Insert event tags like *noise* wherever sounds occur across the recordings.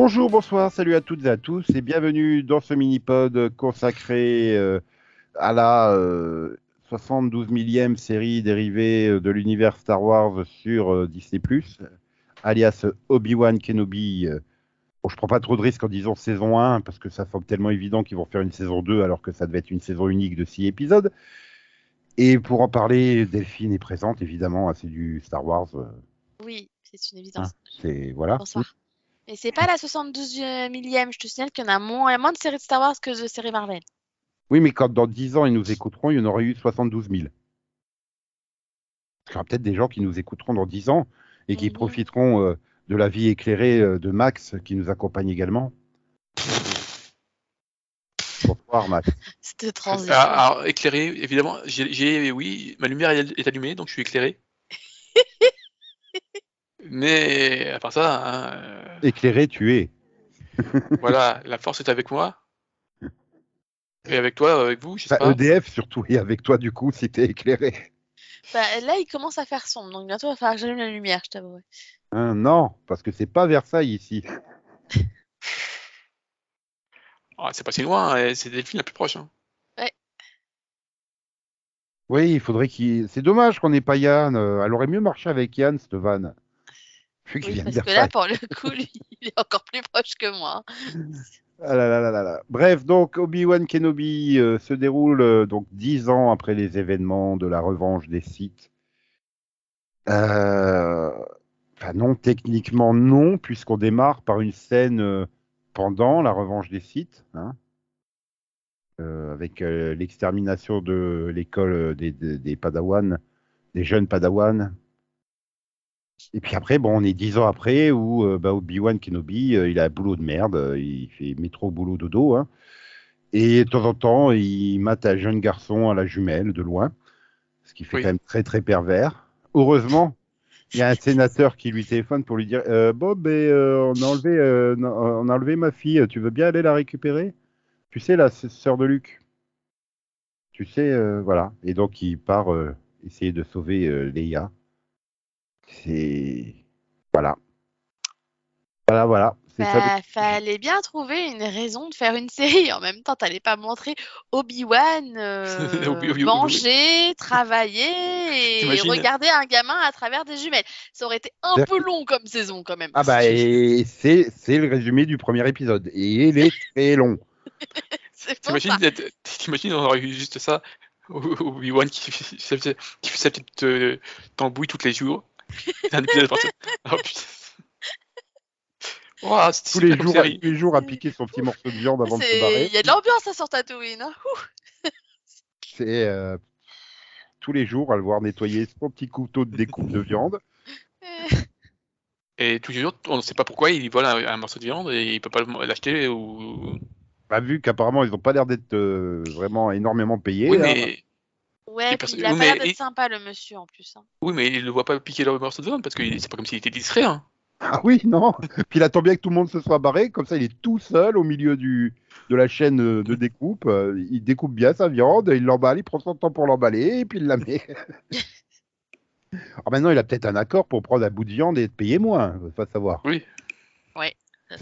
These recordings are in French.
Bonjour, bonsoir, salut à toutes et à tous et bienvenue dans ce mini-pod consacré euh, à la euh, 72 millième série dérivée euh, de l'univers Star Wars sur euh, Disney+, alias Obi-Wan Kenobi. euh. Bon, je prends pas trop de risques en disant saison 1 parce que ça semble tellement évident qu'ils vont faire une saison 2 alors que ça devait être une saison unique de 6 épisodes. Et pour en parler, Delphine est présente évidemment, ah, c'est du Star Wars. euh, Oui, c'est une évidence. c'est voilà. Bonsoir. Et c'est pas la 72 millième, je te signale qu'il y en a moins, de séries de Star Wars que de séries Marvel. Oui, mais quand dans 10 ans ils nous écouteront, il y en aurait eu 72 000. Il y aura peut-être des gens qui nous écouteront dans 10 ans et qui Mhm. profiteront euh, de la vie éclairée euh, de Max qui nous accompagne également. *laughs* Bonsoir Max. Cette transition. Ah, Alors, éclairé, évidemment, j'ai, oui, ma lumière est est allumée, donc je suis éclairé. *laughs* Mais à part ça, hein, euh, Éclairé, tu es. *laughs* voilà, la force est avec moi. Et avec toi, avec vous, je sais Enfin, pas. EDF surtout, et avec toi du coup, si t'es éclairé. Bah, là, il commence à faire sombre, donc bientôt il va falloir que j'allume la lumière, je t'avoue. Hein, non, parce que c'est pas Versailles ici. Ah, *laughs* c'est pas si loin, hein, c'est Delphine la plus proche. hein. Oui, il faudrait qu'il. C'est dommage qu'on n'ait pas Yann. euh, Elle aurait mieux marché avec Yann, cette vanne. Vu qu'il Oui, vient de parce que là, pour le *laughs* coup, lui, il est encore plus proche que moi. Ah là là là là là. Bref, donc Obi-Wan Kenobi euh, se déroule euh, donc dix ans après les événements de la revanche des Sith. Euh, Enfin non, techniquement non, puisqu'on démarre par une scène pendant la revanche des Sith, hein, avec l'extermination de l'école des, des, des Padawan, des jeunes Padawan. Et puis après, bon, on est dix ans après où euh, bah, Obi-Wan Kenobi, euh, il a un boulot de merde, euh, il fait métro boulot dodo, hein, et de temps en temps, il mate un jeune garçon à la jumelle de loin, ce qui fait Oui. quand même très très pervers. Heureusement, il y a un sénateur qui lui téléphone pour lui dire euh, Bob, eh, on, a enlevé, on a enlevé ma fille, tu veux bien aller la récupérer? Tu sais, la sœur de Luc. Tu sais, voilà. Et donc, il part essayer de sauver Leia. C'est. Voilà. Voilà, voilà. Bah, fallait bien trouver une raison de faire une *laughs* série. En même temps, t'allais pas montrer Obi-Wan euh, *laughs* Obi- Obi- manger, travailler *laughs* et regarder un gamin à travers des jumelles. Ça aurait été un peu long comme saison quand même. Ah bah, et c'est c'est le résumé du premier épisode. Et il est très long. T'imagines, on aurait eu juste ça, Obi-Wan qui fait sa petite euh, tambouille tous les jours. Un épisode par semaine. Oh, putain. Tous les, jours, série. tous les jours à piquer son petit morceau de viande avant de se barrer. Il y a de l'ambiance hein, sur Tatooine. hein. C'est euh, tous les jours à le voir nettoyer son petit couteau de découpe de viande. *laughs* Et tous les jours, on ne sait pas pourquoi il vole un, un morceau de viande et il peut pas l'acheter ou. Bah, vu qu'apparemment ils n'ont pas l'air d'être euh, vraiment énormément payés. Oui, là. mais Ouais, puis il a oui, pas l'air mais- d'être et- sympa le monsieur en plus. hein. oui, mais il ne voit pas piquer le morceau de viande parce que c'est pas comme s'il était distrait. Hein. Ah oui, non. *laughs* Puis il attend bien que tout le monde se soit barré, comme ça il est tout seul au milieu du, de la chaîne euh, de découpe. Euh, Il découpe bien sa viande, il l'emballe, il prend son temps pour l'emballer, et puis il la met. Alors *laughs* maintenant il a peut-être un accord pour prendre un bout de viande et être payé moins, va savoir. Oui.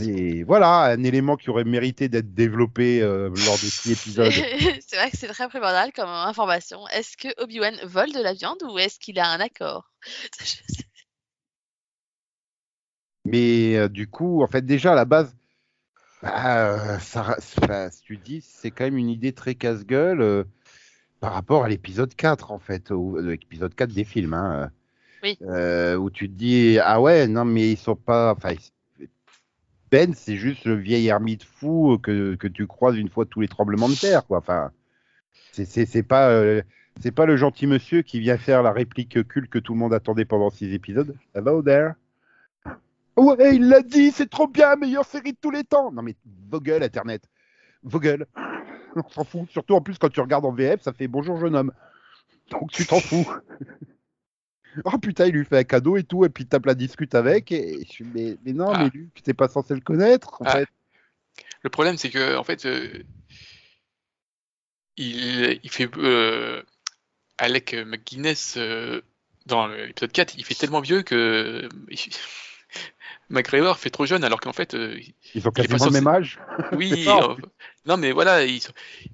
Et voilà, un élément qui aurait mérité d'être développé euh, lors de six épisodes. *laughs* c'est vrai que c'est très primordial comme information. Est-ce que Obi-Wan vole de la viande ou est-ce qu'il a un accord? Mais euh, du coup, en fait, déjà à la base, bah, ça, si tu dis, c'est quand même une idée très casse-gueule euh, par rapport à l'épisode 4, en fait, l'épisode 4 des films. Hein, Oui. où tu te dis, ah ouais, non, mais ils sont pas. Enfin, ils- C'est juste le vieil ermite fou que, que tu croises une fois tous les tremblements de terre, quoi. Enfin, c'est pas. euh, c'est pas le gentil monsieur qui vient faire la réplique culte que tout le monde attendait pendant six épisodes. Hello there. Ouais, il l'a dit, c'est trop bien, meilleure série de tous les temps. Non mais vos gueules, Internet. Vos gueules. On s'en fout. Surtout en plus quand tu regardes en VF, ça fait bonjour jeune homme. Donc tu t'en fous. *laughs* oh putain, il lui fait un cadeau et tout, et puis il tape la discute avec. Et je suis, mais, mais non, Ah. mais Luc, t'es pas censé le connaître, en Ah. fait. Le problème, c'est que en fait, euh, il, il fait euh, Alec McGuinness euh, dans l'épisode 4, il fait tellement vieux que *laughs* McGregor fait trop jeune alors qu'en fait, euh, Ils ont Il est pas quasiment le même âge. oui, ça, euh, non mais voilà, il,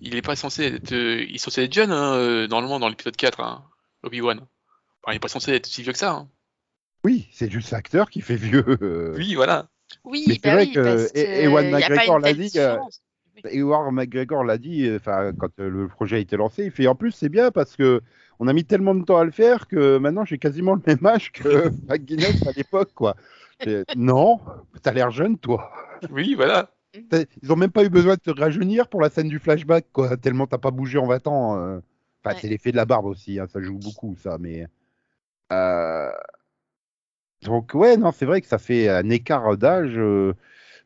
il est pas censé être, euh, il est censé être jeune hein, euh, normalement dans l'épisode 4, hein, Obi-Wan. Enfin, il est pas censé être si vieux que ça. hein. Oui, c'est juste l'acteur qui fait vieux. euh. *laughs* Oui, voilà. Oui, Mais c'est bah vrai oui, que parce E- que Ewan y a pas McGregor l'a dit, euh. Ewan McGregor l'a dit, euh, enfin quand euh, le projet a été lancé, il fait en plus c'est bien parce que on a mis tellement de temps à le faire que maintenant j'ai quasiment le même âge que *laughs* McGuinness à l'époque quoi. *laughs* Et, non, t'as l'air jeune toi. Oui, voilà. T'as- Ils ont même pas eu besoin de te rajeunir pour la scène du flashback quoi, tellement t'as pas bougé en 20 ans. euh. Enfin Ouais. c'est l'effet de la barbe aussi, hein, ça joue beaucoup ça, mais. Euh, Donc ouais non c'est vrai que ça fait un écart d'âge euh,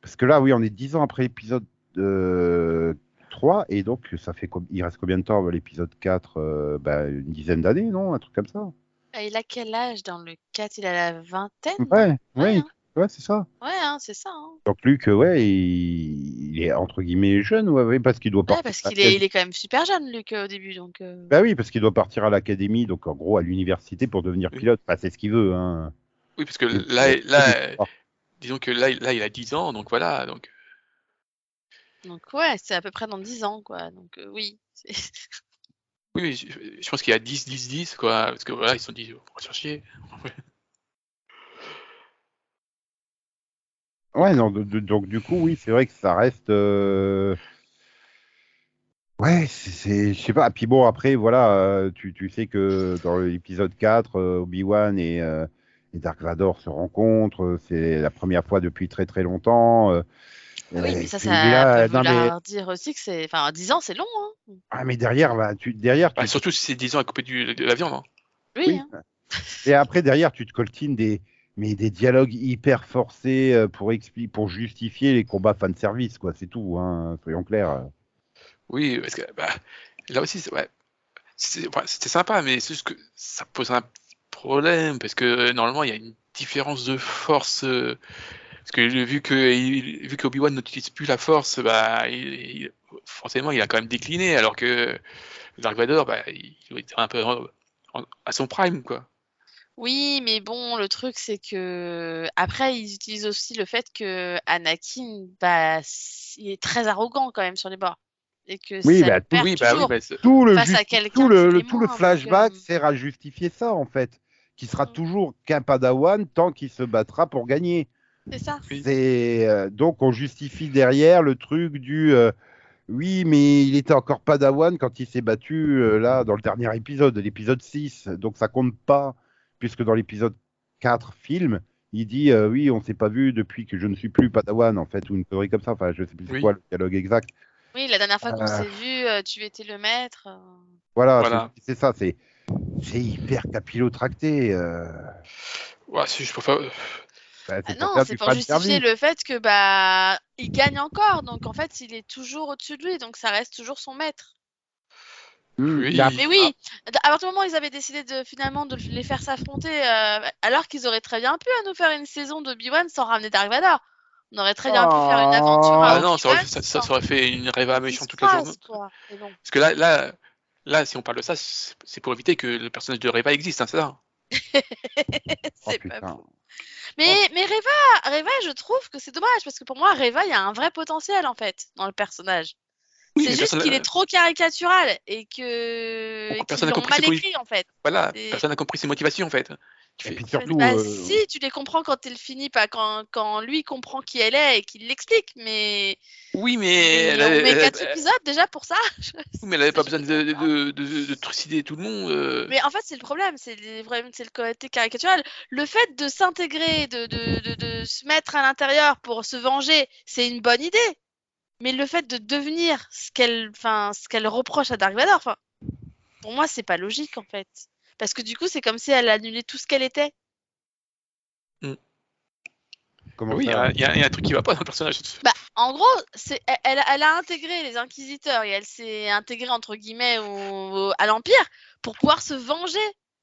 parce que là oui on est 10 ans après l'épisode euh, 3 et donc ça fait il reste combien de temps euh, l'épisode 4 euh, bah, une dizaine d'années non un truc comme ça. Ah, Il a quel âge dans le 4 Il a la vingtaine? Ouais Ouais, ouais hein. Ouais c'est ça. Ouais, hein, c'est ça. hein. Donc Luc, euh, ouais, il, il est entre guillemets jeune, ouais, ouais, parce qu'il doit Ouais, partir. parce à qu'il est, il est quand même super jeune, Luc, euh, au début. Donc, euh, Bah oui, parce qu'il doit partir à l'académie, donc en gros à l'université pour devenir Oui. pilote. Enfin, c'est ce qu'il veut. Hein. Oui, parce que là, là, disons que là, là, il a 10 ans, donc voilà. Donc, donc ouais, c'est à peu près dans 10 ans, quoi. Donc, euh, oui. oui, mais je, je pense qu'il y a 10, 10, 10, quoi. Parce que voilà, ils se sont dit, on va chercher. Ouais, non, de- de- donc du coup, oui, c'est vrai que ça reste. euh, Ouais, c'est-. Je sais pas. Puis bon, après, voilà, euh, tu, tu sais que dans l'épisode 4, euh, Obi-Wan et, euh, et Dark Vador se rencontrent. C'est la première fois depuis très très longtemps. euh, Oui, mais ça, ça là, peut non, mais, dire aussi que c'est. Enfin, 10 ans, c'est long, hein. ah, mais derrière, bah, tu, derrière, tu, Bah, surtout si c'est 10 ans à couper du, de la viande. hein. Oui, Oui. hein. Et après, derrière, tu te coltines des, mais des dialogues hyper forcés euh, pour, pour justifier les combats fanservice, quoi. C'est tout, hein, soyons clairs. Oui, parce que bah, là aussi, c'est- ouais, c'était sympa, mais c'est juste que ça pose un problème parce que euh, normalement il y a une différence de force. euh, parce que vu que vu qu'Obi-Wan n'utilise plus la force, bah, forcément il a quand même décliné, alors que Dark Vador, bah, il être un peu à son prime, quoi. Oui, mais bon, le truc, c'est que. Après, ils utilisent aussi le fait que Anakin, bah, il est très arrogant quand même sur les bords. Et que Oui, ça bah, le tout- Oui, bah oui, bah, Tout le, Face à tout le, le- tout le moins, donc, flashback euh, sert à justifier ça, en fait. Qui sera Mm. toujours qu'un padawan tant qu'il se battra pour gagner. C'est ça. C'est euh, donc on justifie derrière le truc du euh, oui, mais il était encore padawan quand il s'est battu euh, là dans le dernier épisode, l'épisode 6. Donc ça compte pas puisque dans l'épisode 4 film, il dit euh, oui, on s'est pas vu depuis que je ne suis plus padawan en fait ou une connerie comme ça. Enfin, je sais plus c'est Oui. quoi le dialogue exact. Oui, la dernière fois qu'on Euh. s'est vu, euh, tu étais le maître. Voilà, Voilà. c'est- c'est ça, c'est c'est hyper capillotracté. Euh... ouais, c'est juste pour faire- bah, Ah non, c'est pour justifier le fait que bah il gagne encore, donc en fait il est toujours au-dessus de lui, donc ça reste toujours son maître. Mm. Oui. Mais après- Mais oui, à partir du moment où ils avaient décidé de finalement de les faire s'affronter, euh, alors qu'ils auraient très bien pu à nous faire une saison de Obi-Wan sans ramener Dark Vador. On aurait très bien pu faire une aventure. à Ah non, ça aurait, Obi-Wan ça, ça- sans ça aurait fait une Reva qu'il méchante se toute la journée. quoi. Bon. Parce que là, là, là, si on parle de ça, c'est pour éviter que le personnage de Reva existe, hein, c'est ça? *laughs* Oh, c'est pas faux. Mais, mais Reva, Reva, je trouve que c'est dommage parce que pour moi, Reva, il y a un vrai potentiel en fait dans le personnage. Oui, c'est juste qu'il est trop caricatural et que et personne qu'ils n'a compris mal ses écrit en fait. Voilà, personne n'a compris ses motivations en fait. Tu Et fais- puis surtout, Bah, euh, si, tu les comprends quand il finit, pas quand, quand lui comprend qui elle est et qu'il l'explique, mais, Oui, mais mais elle, on avait- met elle- 4 elle- épisodes déjà pour ça. oui, mais elle avait *laughs* pas besoin de, de, pas. de, de- de trucider tout le monde. euh. Mais en fait, c'est le problème, c'est les- vraiment c'est le côté caricatural. Le fait de s'intégrer, de, de, de, de se mettre à l'intérieur pour se venger, c'est une bonne idée. Mais le fait de devenir ce qu'elle, enfin, ce qu'elle reproche à Dark Vador, enfin, pour moi, c'est pas logique en fait. Parce que du coup, c'est comme si elle annulait tout ce qu'elle était. comment Oui, il y, a- y y un truc qui va pas dans le personnage. Bah, en gros, c'est, elle, elle- a intégré les inquisiteurs et elle s'est intégrée entre guillemets au- à l'Empire pour pouvoir se venger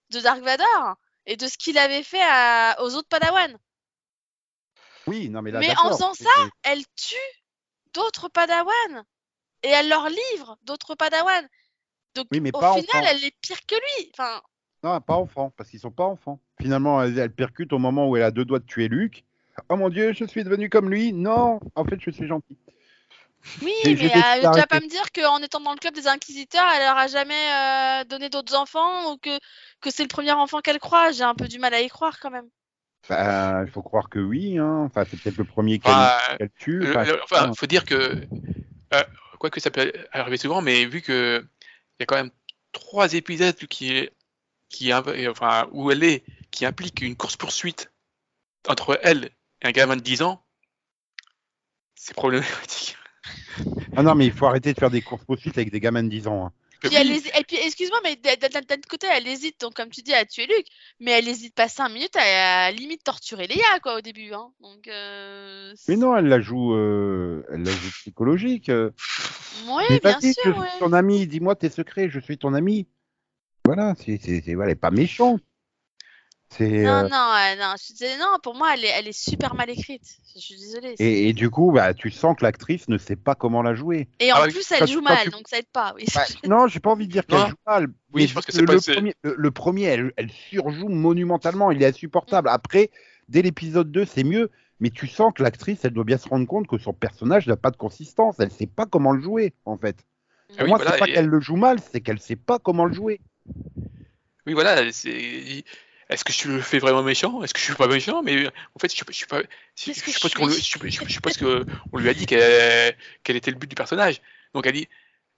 de Dark Vador et de ce qu'il avait fait à- aux autres Padawan. Oui, non, mais là, Mais en faisant ça, elle tue d'autres Padawan et elle leur livre d'autres Padawan. Donc Oui, mais au pas final, enfant. elle est pire que lui. Enfin, Non, pas enfants, parce qu'ils sont pas enfants. Finalement, elle, elle percute au moment où elle a deux doigts de tuer Luke. Oh mon dieu, je suis devenu comme lui. Non, en fait, je suis gentil. Oui, mais euh, tu vas pas me dire qu'en étant dans le club des inquisiteurs, elle leur a jamais euh, donné d'autres enfants ou que, que c'est le premier enfant qu'elle croit. J'ai un peu du mal à y croire quand même. Enfin, il faut croire que oui. Hein. Enfin, c'est peut-être le premier qu'elle Enfin, qu'elle tue. Enfin, le- enfin, faut dire que, euh, quoi que ça peut arriver souvent, mais vu que il y a quand même trois épisodes qui est, qui enfin, où elle est, qui implique une course poursuite entre elle et un gamin de 10 ans, c'est problématique. Ah non, mais il faut arrêter de faire des courses poursuites avec des gamins de 10 ans. hein. Puis elle hési- et puis, excuse-moi, mais d'un côté, elle hésite, donc comme tu dis, à tuer Luc, mais elle hésite pas 5 minutes à, à limite torturer Léa, quoi, au début. Hein. Donc, euh... Mais non, elle la joue, euh, elle la joue psychologique. euh. Oui, Mais bien vas-y, sûr, je ouais. suis ton ami. Dis-moi tes secrets. Je suis ton ami. Voilà, c'est- voilà, elle est pas méchante. C'est, Non, euh, non, euh, non, je disais, non, pour moi, elle est, elle est super mal écrite. Je suis désolée. et, et du coup, bah, tu sens que l'actrice ne sait pas comment la jouer. Et en Ah oui, plus, elle joue mal, tu- donc ça aide pas. Oui. Bah, *laughs* non, j'ai pas envie de dire qu'elle Non. joue mal. Oui, je pense que le, c'est pas- le premier, le, le premier, elle, elle surjoue monumentalement. Il est insupportable. Après, dès l'épisode 2, c'est mieux. Mais tu sens que l'actrice, elle doit bien se rendre compte que son personnage n'a pas de consistance. Elle sait pas comment le jouer, en fait. Pour Ah oui, moi, voilà, c'est pas et- qu'elle le joue mal, c'est qu'elle sait pas comment le jouer. Oui, voilà, c'est. Est-ce que je le fais vraiment méchant? Est-ce que je suis pas méchant? Mais en fait, je, je suis pas. Je, je suppose qu'on lui- suis je, je- je suppose que on lui a dit qu'elle- quel était le but du personnage. Donc elle dit.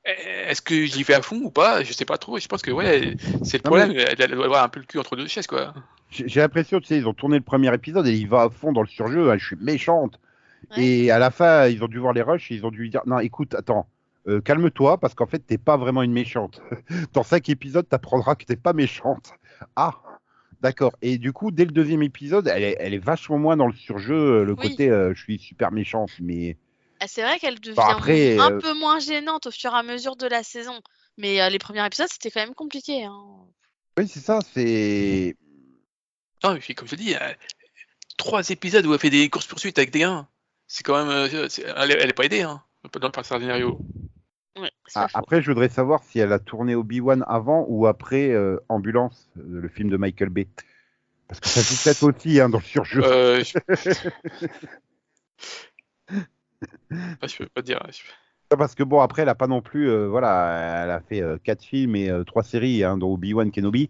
Est-ce que j'y vais à fond ou pas? Je sais pas trop. Je pense que ouais, c'est le Non, problème. Elle, elle doit avoir un peu le cul entre deux chaises, quoi. J'ai j'ai l'impression, tu sais, ils ont tourné le premier épisode et il va à fond dans le surjeu. hein, je suis méchante. Ouais. Et à la fin, ils ont dû voir les rushs et ils ont dû lui dire Non, écoute, attends, euh, calme-toi parce qu'en fait, t'es pas vraiment une méchante. *laughs* Dans cinq épisodes, t'apprendras que t'es pas méchante. Ah, d'accord. Et du coup, dès le deuxième épisode, elle est, elle est vachement moins dans le surjeu, euh, le Oui. côté euh, je suis super méchante. Mais Ah, C'est vrai qu'elle devient après, un euh, peu moins gênante au fur et à mesure de la saison. Mais euh, les premiers épisodes, c'était quand même compliqué. Hein. oui, c'est ça. C'est Non, puis comme je te dis, euh, trois épisodes où elle fait des courses poursuites avec des gars. C'est quand même. euh, elle, est- elle est pas aidée, hein, dans le scénario. Ouais, Ah, après, je voudrais savoir si elle a tourné Obi-Wan avant ou après euh, Ambulance, euh, le film de Michael Bay. Parce que ça joue peut-être *laughs* aussi hein, dans le surjeu. Euh, je... *laughs* Ah, je peux pas dire. je- Parce que bon, après, elle a pas non plus, euh, voilà, elle a fait euh, quatre films et euh, trois séries, hein, dont Obi-Wan Kenobi.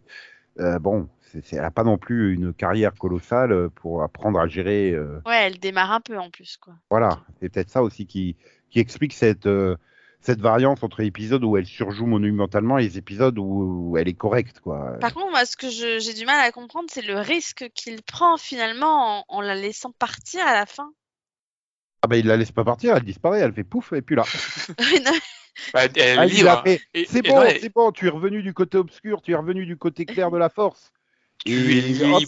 Euh, bon, c'est, c'est- elle a pas non plus une carrière colossale pour apprendre à gérer. euh, Ouais, elle démarre un peu en plus. quoi. voilà, c'est peut-être ça aussi qui, qui explique cette, euh, cette variance entre les épisodes où elle surjoue monumentalement et les épisodes où, où elle est correcte, quoi. Par contre, moi, ce que j'ai du mal à comprendre, c'est le risque qu'il prend finalement en, en la laissant partir à la fin. Ah ben, il la laisse pas partir, elle disparaît, elle fait pouf et puis là. Bah, Ah, c'est bon, c'est bon, tu es revenu du côté obscur, tu es revenu du côté clair de la force. Tu es hop,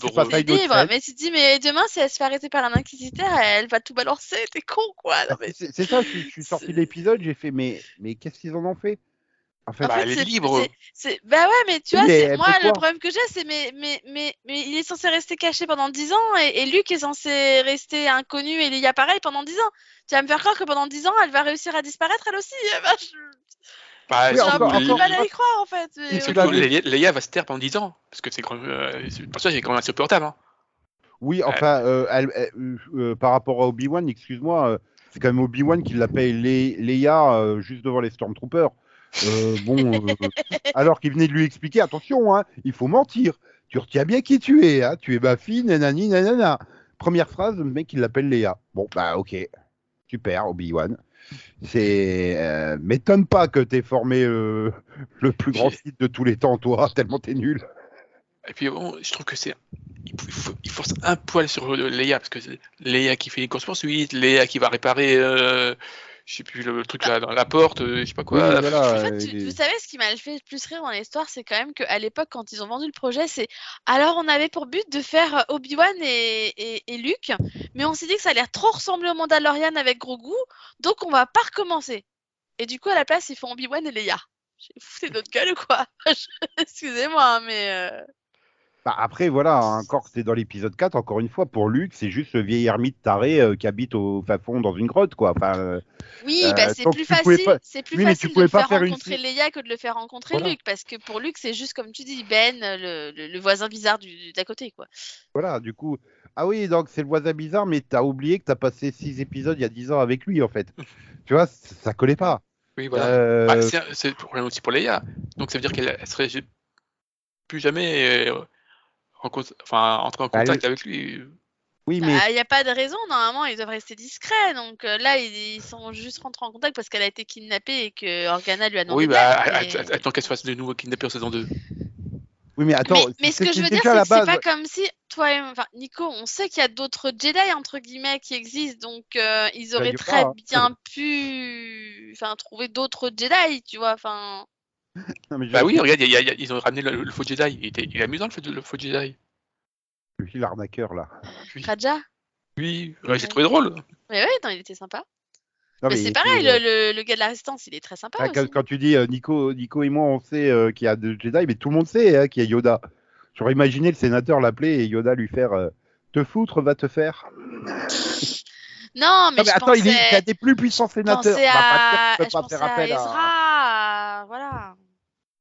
libre. mais tu te dis, mais demain, si elle se fait arrêter par un inquisiteur, elle va tout balancer, t'es con, quoi. Mais C'est ça, je, suis- je suis sorti de l'épisode, j'ai fait, mais, mais qu'est-ce qu'ils en ont fait? En fait, En Bah, fait, elle est libre. c'est- Bah ouais, mais tu vois, mais moi, le problème que j'ai, c'est mais, mais, mais, mais il est censé rester caché pendant 10 ans et, et Luc est censé rester inconnu et Léa pareil pendant 10 ans. Tu vas me faire croire que pendant 10 ans, elle va réussir à disparaître elle aussi. *laughs* Je- Bah, Oui, encore- peu de encore- mal à y croire en fait. mais surtout. Leia, Leia va se taire pendant 10 ans. Parce que c'est quand même. Euh, quand insupportable. Hein. oui, enfin, euh, elle- elle- euh, euh, par rapport à Obi-Wan, excuse-moi, euh, c'est quand même Obi-Wan qui l'appelle Leia euh, juste devant les Stormtroopers. Euh, bon, euh, *laughs* alors qu'il venait de lui expliquer, attention, hein, il faut mentir. Tu retiens bien qui tu es, hein, tu es ma fille, nanani, nanana. Première phrase, le mec il l'appelle Léa. Bon, bah ok, super, Obi-Wan. C'est euh, m'étonne pas que t'aies formé euh, le plus grand site de tous les temps, toi, *laughs* tellement t'es nul. Et puis bon, je trouve que c'est. Il, force un poil sur Leia. Parce que c'est Leia qui fait les courses poursuites, Leia qui va réparer. Euh, je sais plus le, le truc là dans la porte, euh, je sais pas quoi. Oui, voilà, En fait, euh, tu- vous savez, ce qui m'a fait le plus rire dans l'histoire, c'est quand même qu'à l'époque, quand ils ont vendu le projet, c'est alors on avait pour but de faire euh, Obi-Wan et, et, et Luke, mais on s'est dit que ça allait trop ressembler au Mandalorian avec Grogu, donc on va pas recommencer. Et du coup, à la place, ils font Obi-Wan et Leia. J'ai foutu notre gueule ou quoi? *laughs* Excusez-moi, hein, mais. euh, Bah, après, voilà, encore c'est dans l'épisode 4, encore une fois, pour Luke, c'est juste le vieil ermite taré euh, qui habite au fin fond dans une grotte, quoi. Enfin, euh, Oui, Euh, bah, c'est donc plus facile, pas- c'est plus Oui, facile de pouvais le pas faire faire une rencontrer si- Leia que de le faire rencontrer Voilà. Luke, parce que pour Luke, c'est juste comme tu dis, Ben, le, le- le voisin bizarre du d'à côté, quoi. voilà, du coup. Ah oui, donc c'est le voisin bizarre, mais t'as oublié que t'as passé six épisodes il y a 10 ans avec lui, en fait. *laughs* tu vois, ça collait pas. Oui, voilà. Euh, Bah, c'est c'est le problème aussi pour Leia. Donc ça veut dire qu'elle elle serait plus jamais euh, en enfin, entrer en Bah, contact avec lui. oui, Il mais n'y a pas de raison, normalement, ils doivent rester discrets. Donc euh, là, ils, ils sont juste rentrés en contact parce qu'elle a été kidnappée et que Organa lui a demandé Oui, bah, mais- att- attends qu'elle se fasse de nouveau kidnapper en saison 2. oui, mais attends. mais, mais ce que je veux dire, c'est que c'est pas comme si toi et enfin, Nico, on sait qu'il y a d'autres Jedi entre guillemets qui existent, donc euh, ils auraient Yoda, très hein. bien pu, enfin, trouver d'autres Jedi, tu vois. Enfin, *laughs* Non, mais je- Bah oui, regarde, il y a- il y a- ils ont ramené le, le faux Jedi. Il, était, il est amusant le, faux- le faux Jedi. Lui, l'arnaqueur, là. Oui, Raja. oui ouais, j'ai trouvé drôle. Mais ouais, non, il était sympa. Non, mais mais c'est il pareil, était, le, le, le gars de la résistance, il est très sympa Ah, quand, aussi. quand tu dis euh, Nico, Nico et moi, on sait euh, qu'il y a deux Jedi, mais tout le monde sait hein, qu'il y a Yoda. J'aurais imaginé le sénateur l'appeler et Yoda lui faire euh, Te foutre, va te faire. Non, mais, Non, mais je attends, pensais, il, est, il y a des plus puissants sénateurs. pensais pas à, que tu je pas pensais faire à appel à- Ezra, voilà,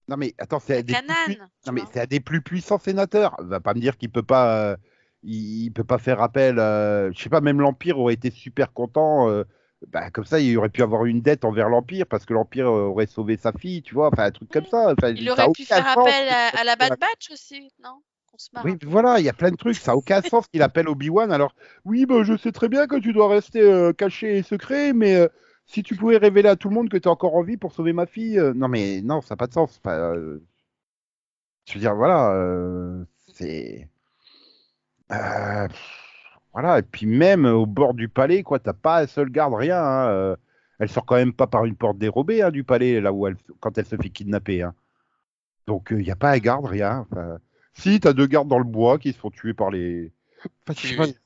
Non, mais attends, c'est à des plus Non, mais c'est à des plus puissants sénateurs. Va pas me dire qu'il peut pas. euh, il, il peut pas faire appel. euh, je sais pas, même l'Empire aurait été super content. euh, bah, comme ça, il aurait pu avoir une dette envers l'Empire parce que l'Empire euh, aurait sauvé sa fille, tu vois. Enfin, un truc comme ça. Enfin, Il ça aurait pu faire appel à, la Bad Batch aussi, non Qu'on se marre Oui, voilà, il y a plein de trucs, ça n'a aucun sens qu'il appelle Obi-Wan. Alors, oui, bah, je sais très bien que tu dois rester caché et secret, mais si tu pouvais révéler à tout le monde que tu es encore en vie pour sauver ma fille. euh, non, mais non, ça n'a pas de sens. Enfin, euh, je veux dire, voilà, euh, c'est. Voilà, et puis même au bord du palais, quoi, t'as pas un seul garde, rien. hein, elle sort quand même pas par une porte dérobée hein, du palais, là où elle, quand elle se fait kidnapper. hein. Donc, il n'y a pas un garde, rien. Enfin, si, t'as deux gardes dans le bois qui se font tuer par les. Enfin, je sais Oui, pas. oui.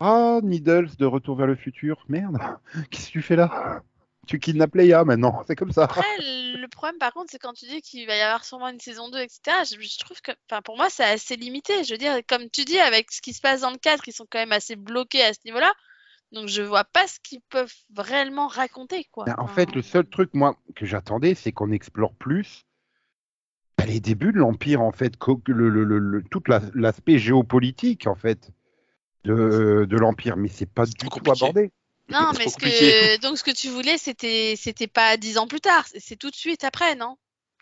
Ah, Needles de Retour vers le futur. Merde, *laughs* qu'est-ce que tu fais là? Tu kidnappes Leia maintenant, *laughs* c'est comme ça. Après, le problème, par contre, c'est quand tu dis qu'il va y avoir sûrement une saison 2, etc. Je, je trouve que, enfin, pour moi, c'est assez limité. Je veux dire, comme tu dis, avec ce qui se passe dans le 4, ils sont quand même assez bloqués à ce niveau-là. Donc, je vois pas ce qu'ils peuvent réellement raconter, quoi. Ben, en Enfin, fait, le seul truc, moi, que j'attendais, c'est qu'on explore plus ben, les débuts de l'Empire, en fait, le, le, le, le- tout la- l'aspect géopolitique, en fait, de, de l'Empire. Mais c'est pas du tout compliqué. abordé. Non, mais ce que, donc, ce que tu voulais, c'était, c'était pas dix ans plus tard. c'est- tout de suite après, non?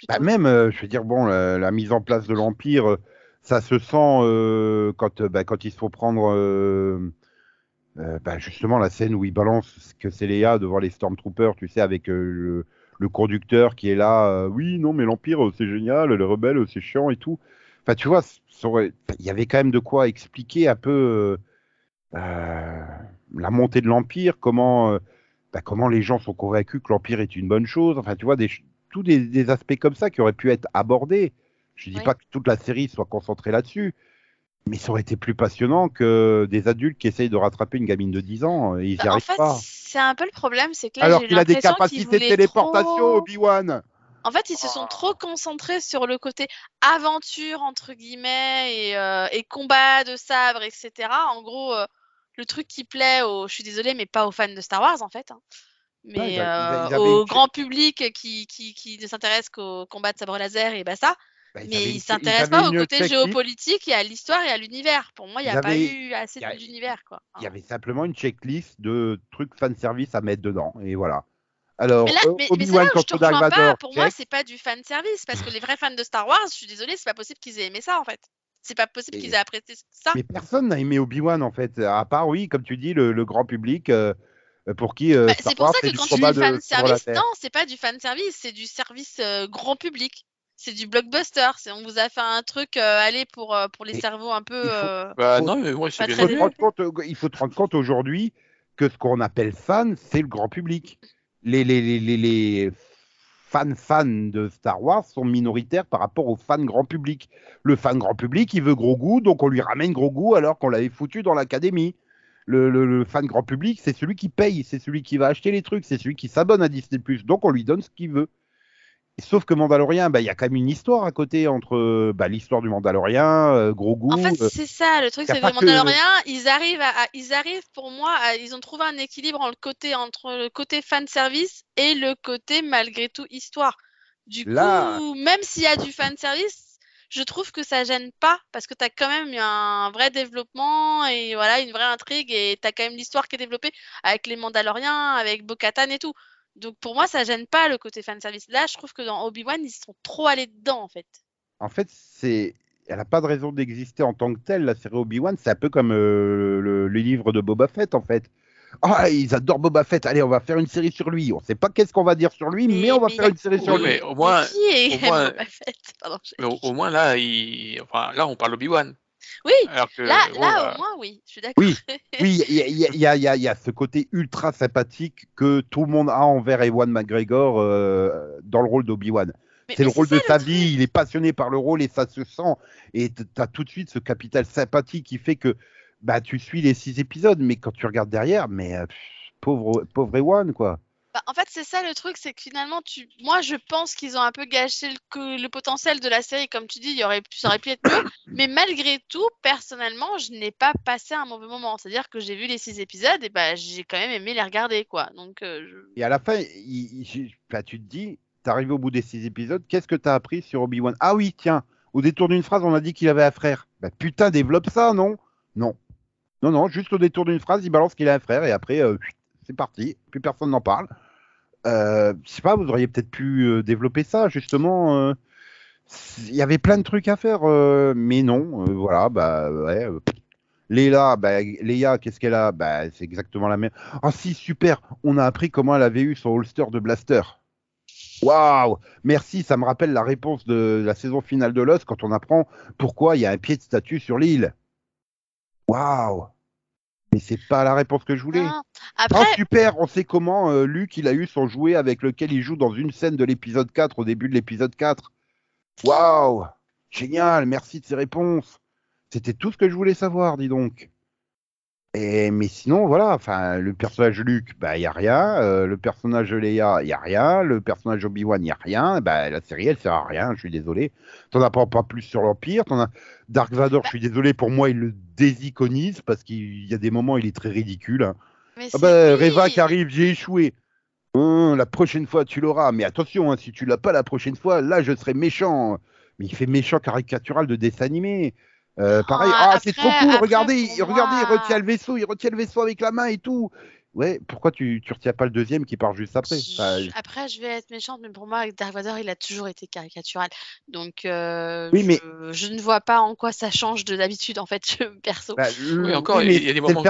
Bah, même, euh, je veux dire, bon, la, la mise en place de l'Empire, euh, ça se sent euh, quand, bah, quand il faut prendre euh, bah, justement la scène où il balance que c'est Léa devant les Stormtroopers, tu sais, avec euh, le, le conducteur qui est là. euh, oui, non, mais l'Empire, c'est génial, les rebelles, c'est chiant et tout. Enfin, tu vois, il y avait quand même de quoi expliquer un peu la montée de l'Empire, comment, euh, bah, comment les gens sont convaincus que l'Empire est une bonne chose. Enfin, tu vois, des, tous des, des aspects comme ça qui auraient pu être abordés. Je dis Oui. pas que toute la série soit concentrée là-dessus, mais ça aurait été plus passionnant que des adultes qui essayent de rattraper une gamine de 10 ans et ils n'y Bah, en arrivent fait, pas. c'est un peu le problème, c'est que là, Alors qu'il a des capacités de téléportation, trop- Obi-Wan. En fait, ils se sont trop concentrés sur le côté aventure, entre guillemets, et, euh, et combat de sabre, etc. En gros, euh, le truc qui plaît aux, je suis désolée, mais pas aux fans de Star Wars, en fait. hein. Mais Ouais, ils a- ils a- ils euh, au une- grand public qui, qui, qui ne s'intéresse qu'au combat de sabre laser et basta. Bah, ils Mais ils une- s'intéressent pas au côté géopolitique et à l'histoire et à l'univers. Pour moi, il n'y a pas eu assez d'univers, quoi. Il y avait simplement une checklist de trucs fanservice à mettre dedans. Et voilà. Alors, Mais là, mais, mais Obi-Wan là où je te pas. Pour moi, check. c'est pas du fan service parce que les vrais fans de Star Wars, je suis désolée, c'est pas possible qu'ils aient aimé ça en fait. C'est pas possible qu'ils aient apprécié ça. Mais personne n'a aimé Obi-Wan en fait, à part oui, comme tu dis, le, le grand public euh, pour qui euh, Bah, c'est pour ça que quand tu dis de fan service, non, c'est pas du fan service, c'est du service euh, grand public. C'est du blockbuster. C'est on vous a fait un truc, euh, allez pour euh, pour les Et cerveaux un peu. euh, Bah non, mais moi, bien faut, compte, euh, il faut te rendre compte aujourd'hui que ce qu'on appelle fan, c'est le grand public. Les, les, les, les, les fans fans de Star Wars sont minoritaires par rapport aux fans grand public. Le fan grand public, il veut gros goût, donc on lui ramène gros goût alors qu'on l'avait foutu dans l'académie. Le fan grand public, c'est celui qui paye, c'est celui qui va acheter les trucs, c'est celui qui s'abonne à Disney+, donc on lui donne ce qu'il veut. Sauf que Mandalorian, bah, il y a quand même une histoire à côté entre bah, l'histoire du Mandalorian, euh, gros goût. En fait, euh, c'est ça, le truc, c'est que les que- ils arrivent à, à- ils arrivent pour moi, à- ils ont trouvé un équilibre entre le côté, entre le côté fan service et le côté malgré tout histoire. Du Là- coup, même s'il y a du fan service, je trouve que ça gêne pas parce que t'as quand même eu un vrai développement et voilà, une vraie intrigue et t'as quand même l'histoire qui est développée avec les Mandaloriens, avec Bo-Katan et tout. Donc pour moi, ça gêne pas le côté fan service. Là, je trouve que dans Obi-Wan, ils sont trop allés dedans en fait. En fait, c'est. Elle n'a pas de raison d'exister en tant que telle, la série Obi-Wan. C'est un peu comme euh, le, le livre de Boba Fett, en fait. Ah, ils adorent Boba Fett. Allez, on va faire une série sur lui. On sait pas qu'est-ce qu'on va dire sur lui, mais, Mais- on va mais faire a- une série sur lui. mais au moins, au moins- *laughs* Boba Fett Pardon, j'ai- mais au, au moins là, il... enfin, là, on parle Obi-Wan. Oui, Alors que, là, là bah, au moins, oui, je suis d'accord. Oui, *laughs* Oui, il y, a- il y a- il y y a- y a ce côté ultra sympathique que tout le monde a envers Ewan McGregor euh, dans le rôle d'Obi-Wan. C'est le rôle de ça, sa vie, il est passionné par le rôle et ça se sent. Et tu as tout de suite ce capital sympathie qui fait que bah, tu suis les six épisodes, mais quand tu regardes derrière, mais euh, pff, pauvre, pauvre Ewan, quoi. Bah, en fait, c'est ça le truc, c'est que finalement, tu... moi, je pense qu'ils ont un peu gâché le, que- le potentiel de la série. Comme tu dis, il y aurait... ça aurait pu être mieux. *coughs* Mais malgré tout, personnellement, je n'ai pas passé un mauvais moment. C'est-à-dire que j'ai vu les six épisodes et bah, j'ai quand même aimé les regarder, quoi. Donc, euh, je- Et à la fin, il- il- bah, tu te dis, t'es arrivé au bout des six épisodes, qu'est-ce que t'as appris sur Obi-Wan? Ah oui, tiens, au détour d'une phrase, on a dit qu'il avait un frère. Bah putain, développe ça, non? Non. Non, non, juste au détour d'une phrase, il balance qu'il a un frère et après, euh, c'est parti, plus personne n'en parle. Euh, je sais pas, vous auriez peut-être pu euh, développer ça, justement. euh, Il y avait plein de trucs à faire, mais non, voilà, bah ouais. Léa, bah, Léa, qu'est-ce qu'elle a? Bah, C'est exactement la même. Ah si, super, on a appris comment elle avait eu son holster de blaster. Waouh Merci, ça me rappelle la réponse de la saison finale de Lost quand on apprend pourquoi il y a un pied de statue sur l'île. Waouh Mais c'est pas la réponse que je voulais. Non. Ah Après, super, on sait comment euh, Luke il a eu son jouet avec lequel il joue dans une scène de l'épisode 4 au début de l'épisode 4. Waouh Génial, merci de ces réponses. C'était tout ce que je voulais savoir, dis donc. Et, mais sinon, voilà, enfin, le personnage Luke, bah, il n'y a rien. euh, le personnage Leia, il n'y a rien. Le personnage d'Obi-Wan, il n'y a rien. Bah, la série, elle sert à rien, je suis désolé. T'en as pas, pas plus sur l'Empire. T'en as... Dark Vador, je suis désolé, pour moi, il le désiconise parce qu'il y a des moments, il est très ridicule. hein. mais Ah bah. Reva qui arrive, j'ai échoué. Hum, la prochaine fois, tu l'auras. Mais attention, hein, si tu l'as pas la prochaine fois, là, je serai méchant. Mais il fait méchant caricatural de dessin animé. Euh, pareil, Ah, ah, c'est trop cool, après, regardez, il retient le vaisseau, il retient le vaisseau avec la main et tout. Ouais, pourquoi tu, tu retiens pas le deuxième qui part juste après? Enfin, Je- Après, je vais être méchante, mais pour moi, Dark Vador, il a toujours été caricatural. Donc, euh, Oui, mais- je, je ne vois pas en quoi ça change de d'habitude, en fait, *laughs* je- perso. bah, Oui, le- encore, oui, il y a des moments.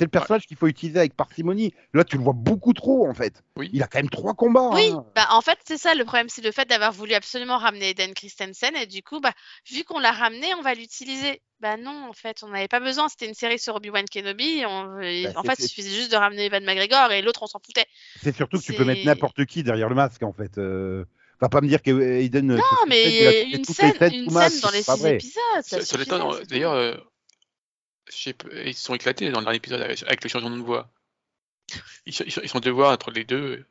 C'est le personnage qu'il faut utiliser avec parcimonie. Là, tu le vois beaucoup trop, en fait. Oui. Il a quand même trois combats. Oui, hein. bah en fait, c'est ça le problème, c'est le fait d'avoir voulu absolument ramener Eden Christensen et du coup, bah, vu qu'on l'a ramené, on va l'utiliser. Bah non, en fait, on n'avait pas besoin. C'était une série sur Obi-Wan Kenobi. on- Bah, en fait, il suffisait juste de ramener Evan McGregor et l'autre, on s'en foutait. C'est surtout que tu peux mettre n'importe qui derrière le masque, en fait. Euh... Va pas me dire que Aiden. Non, mais il y a une scène, une scène dans les six épisodes. Ça c'est tout. d'ailleurs, euh, je sais pas, ils se sont éclatés dans le dernier épisode avec, le changement de voix. Ils, sont- ils ils sont deux voix entre les deux.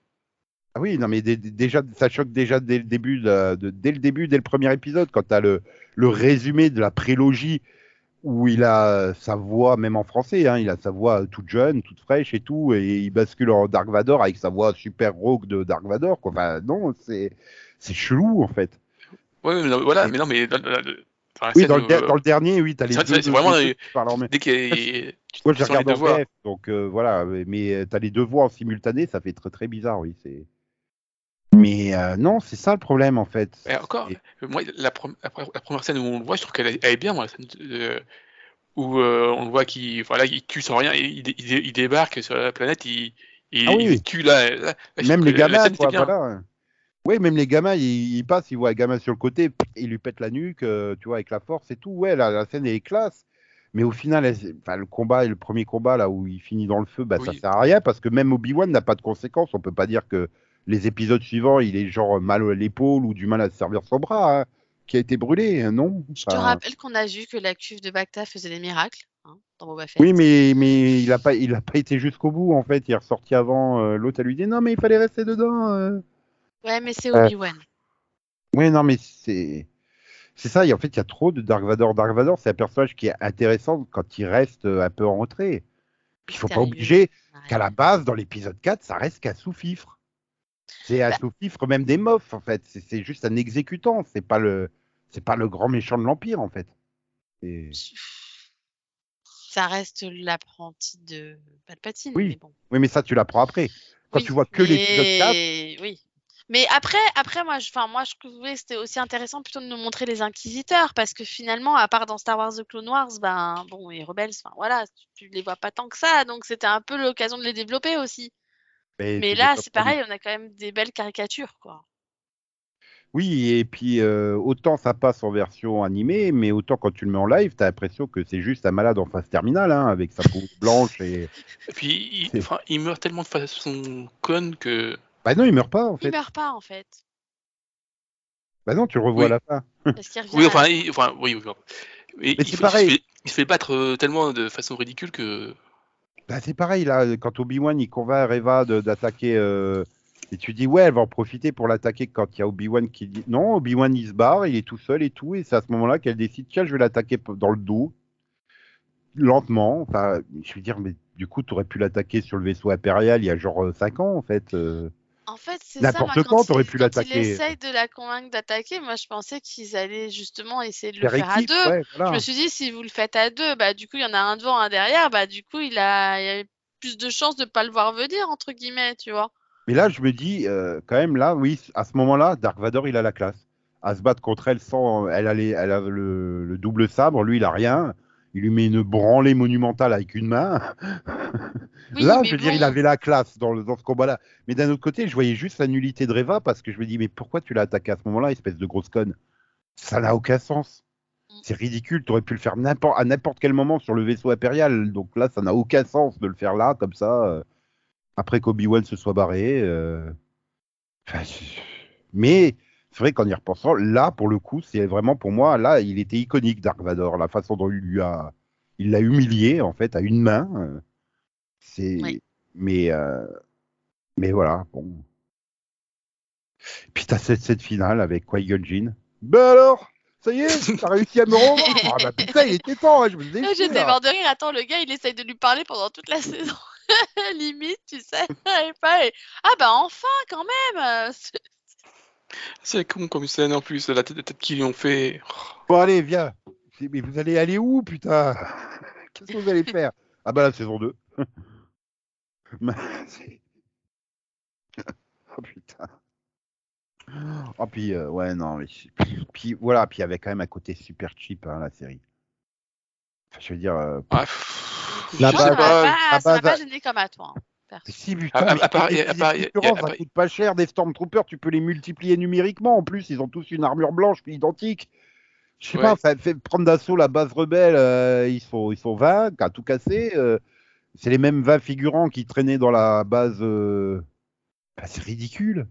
Ah oui, non, mais dé- dé- déjà, ça choque déjà dès le début, de la- de- dès le début, dès le premier épisode, quand tu as le, le résumé de la prélogie où il a sa voix, même en français, hein, il a sa voix toute jeune, toute fraîche et tout, et il bascule en Dark Vador avec sa voix super rauque de Dark Vador. Quoi. Enfin, non, c'est chelou en fait. Ouais, mais non, voilà, mais non, mais dans, dans- dans- enfin, Oui, dans le, euh, dans le dernier, oui, tu as les c'est- deux. c'est- c'est vraiment deux dès qu'il *laughs* Moi, je regarde en voix. VF, donc euh, voilà. Mais tu as les deux voix en simultané, ça fait très très bizarre, oui. C'est. Mais euh, non, c'est ça le problème en fait. Et encore, euh, moi, la, première scène où on le voit, je trouve qu'elle est, bien, moi, la scène de- où euh, on le voit qu'il voilà, il tue sans rien, il, il, il- il débarque sur la planète, il, il, Ah oui, il oui. tue là. Même scène était quoi, voilà. Oui, même les gamins, ils, ils passent, ils voient un gamin sur le côté, il lui pète la nuque, euh, tu vois, avec la force et tout. Ouais, la, la scène est classe. Mais au final, elle- enfin, le combat, le premier combat là où il finit dans le feu, bah, ça Oui. sert à rien parce que même Obi-Wan n'a pas de conséquences. On peut pas dire que les épisodes suivants, il est genre mal à l'épaule ou du mal à se servir son bras, hein, qui a été brûlé, hein, non? Je te rappelle qu'on a vu que la cuve de Bacta faisait des miracles hein, dans Boba Fett. Oui, mais, mais il a pas, il a pas été jusqu'au bout en fait. Il est ressorti avant. euh, L'autre, elle lui dit non, mais il fallait rester dedans. euh. Ouais, mais c'est Euh, Obi-Wan. Ouais, non, mais c'est. C'est ça, et en fait, il y a trop de Dark Vador. Dark Vador, c'est un personnage qui est intéressant quand il reste euh, un peu en retrait. Puis il faut pas Ouais. qu'à la base, dans l'épisode 4, ça reste qu'un sous-fifre. C'est un Bah. sous-fifre même des mofs, en fait. C'est- juste un exécutant. C'est pas le, c'est pas le grand méchant de l'Empire, en fait. Et- Ça reste l'apprenti de Palpatine. Oui. mais bon. Oui, mais ça, tu l'apprends après. Quand Oui, tu vois que l'épisode 4, mais- Oui. Mais après, après moi, je, enfin, moi, je trouvais que c'était aussi intéressant plutôt de nous montrer les inquisiteurs, parce que finalement, à part dans Star Wars The Clone Wars, ben, bon, les rebelles, enfin, voilà, tu, tu les vois pas tant que ça, donc c'était un peu l'occasion de les développer aussi. Mais là, c'est pareil, on a quand même des belles caricatures, quoi. Oui, et puis euh, autant ça passe en version animée, mais autant quand tu le mets en live, t'as l'impression que c'est juste un malade en phase terminale, hein, avec sa peau *laughs* blanche et. Et puis, il, il meurt tellement de façon conne que. Bah non, il meurt pas en Il fait. meurt pas, en fait. Bah non, tu le revois Oui. à la fin. *laughs* Parce qu'il revient Oui, à- enfin, il, enfin, oui, oui. Mais Mais il, c'est pareil. Il, se fait, il se fait battre euh, tellement de façon ridicule que. Bah c'est pareil là, quand Obi-Wan il convainc Reva d'attaquer, euh, et tu dis ouais, elle va en profiter pour l'attaquer quand il y a Obi-Wan qui dit non, Obi-Wan il se barre, il est tout seul et tout, et c'est à ce moment-là qu'elle décide tiens, je vais l'attaquer dans le dos, lentement. Enfin, je veux dire, mais du coup, tu aurais pu l'attaquer sur le vaisseau impérial il y a genre 5 ans en fait. euh. En fait, c'est. N'importe quand, t'aurais il- pu quand l'attaquer. il essaye de la convaincre d'attaquer, moi, je pensais qu'ils allaient justement essayer de le Faire à deux. ouais, Je me suis dit, si vous le faites à deux, bah, du coup, il y en a un devant, un derrière, bah, du coup, il a, il a plus de chances de pas le voir venir, entre guillemets, tu vois. Mais là, je me dis, euh, quand même, là, oui, à ce moment-là, Dark Vador, il a la classe. À se battre contre elle sans. Elle a, les- elle a le, le double sabre, lui, il a rien. Il lui met une branlée monumentale avec une main. *laughs* Oui, là, je veux dire, il avait la classe dans, le- dans ce combat-là. Mais d'un autre côté, je voyais juste la nullité de Reva parce que je me dis, mais pourquoi tu l'as attaqué à ce moment-là, espèce de grosse conne? Ça n'a aucun sens. Mm. C'est ridicule, tu aurais pu le faire à n'importe quel moment sur le vaisseau impérial. Donc là, ça n'a aucun sens de le faire là, comme ça, euh, après qu'Obi-Wan se soit barré. euh. Enfin, je- mais c'est vrai qu'en y repensant, là, pour le coup, c'est vraiment pour moi, là, il était iconique, Dark Vador. La façon dont il lui a. Il l'a humilié, en fait, à une main. euh, C'est. Oui. Mais. euh, Mais voilà, bon. Puis t'as cette, cette finale avec Qui-Gon Jinn. Ben alors Ça y est, t'as réussi à me rendre *laughs* Ah bah putain, il était temps, hein, je me disais. J'étais mort de rire. Attends, le gars, il essaye de lui parler pendant toute la saison. *laughs* Limite, tu sais. *laughs* et pas- et- Ah, bah, enfin, quand même. C'est- con comme scène en plus, la tête, la tête qu'ils lui ont fait. Bon, allez, viens. Mais vous allez aller où, putain? Qu'est-ce que vous allez faire? Ah bah la saison 2. Mais c'est- oh putain. Oh puis euh, ouais non mais puis, puis, voilà puis il y avait quand même un côté super cheap hein, la série. Enfin, je veux dire euh, Ah, pff, La base- la pas, ça m'a base- gêné comme à toi. hein, perso. mais si putain, À- à- mais à part- à ça coûte pas cher des Stormtroopers tu peux les multiplier numériquement en plus ils ont tous une armure blanche identique. Je sais Ouais. pas, ça fait prendre d'assaut la base rebelle, euh, ils sont ils sont 20, à tout casser. euh, c'est les mêmes 20 figurants qui traînaient dans la base. euh, bah, c'est ridicule.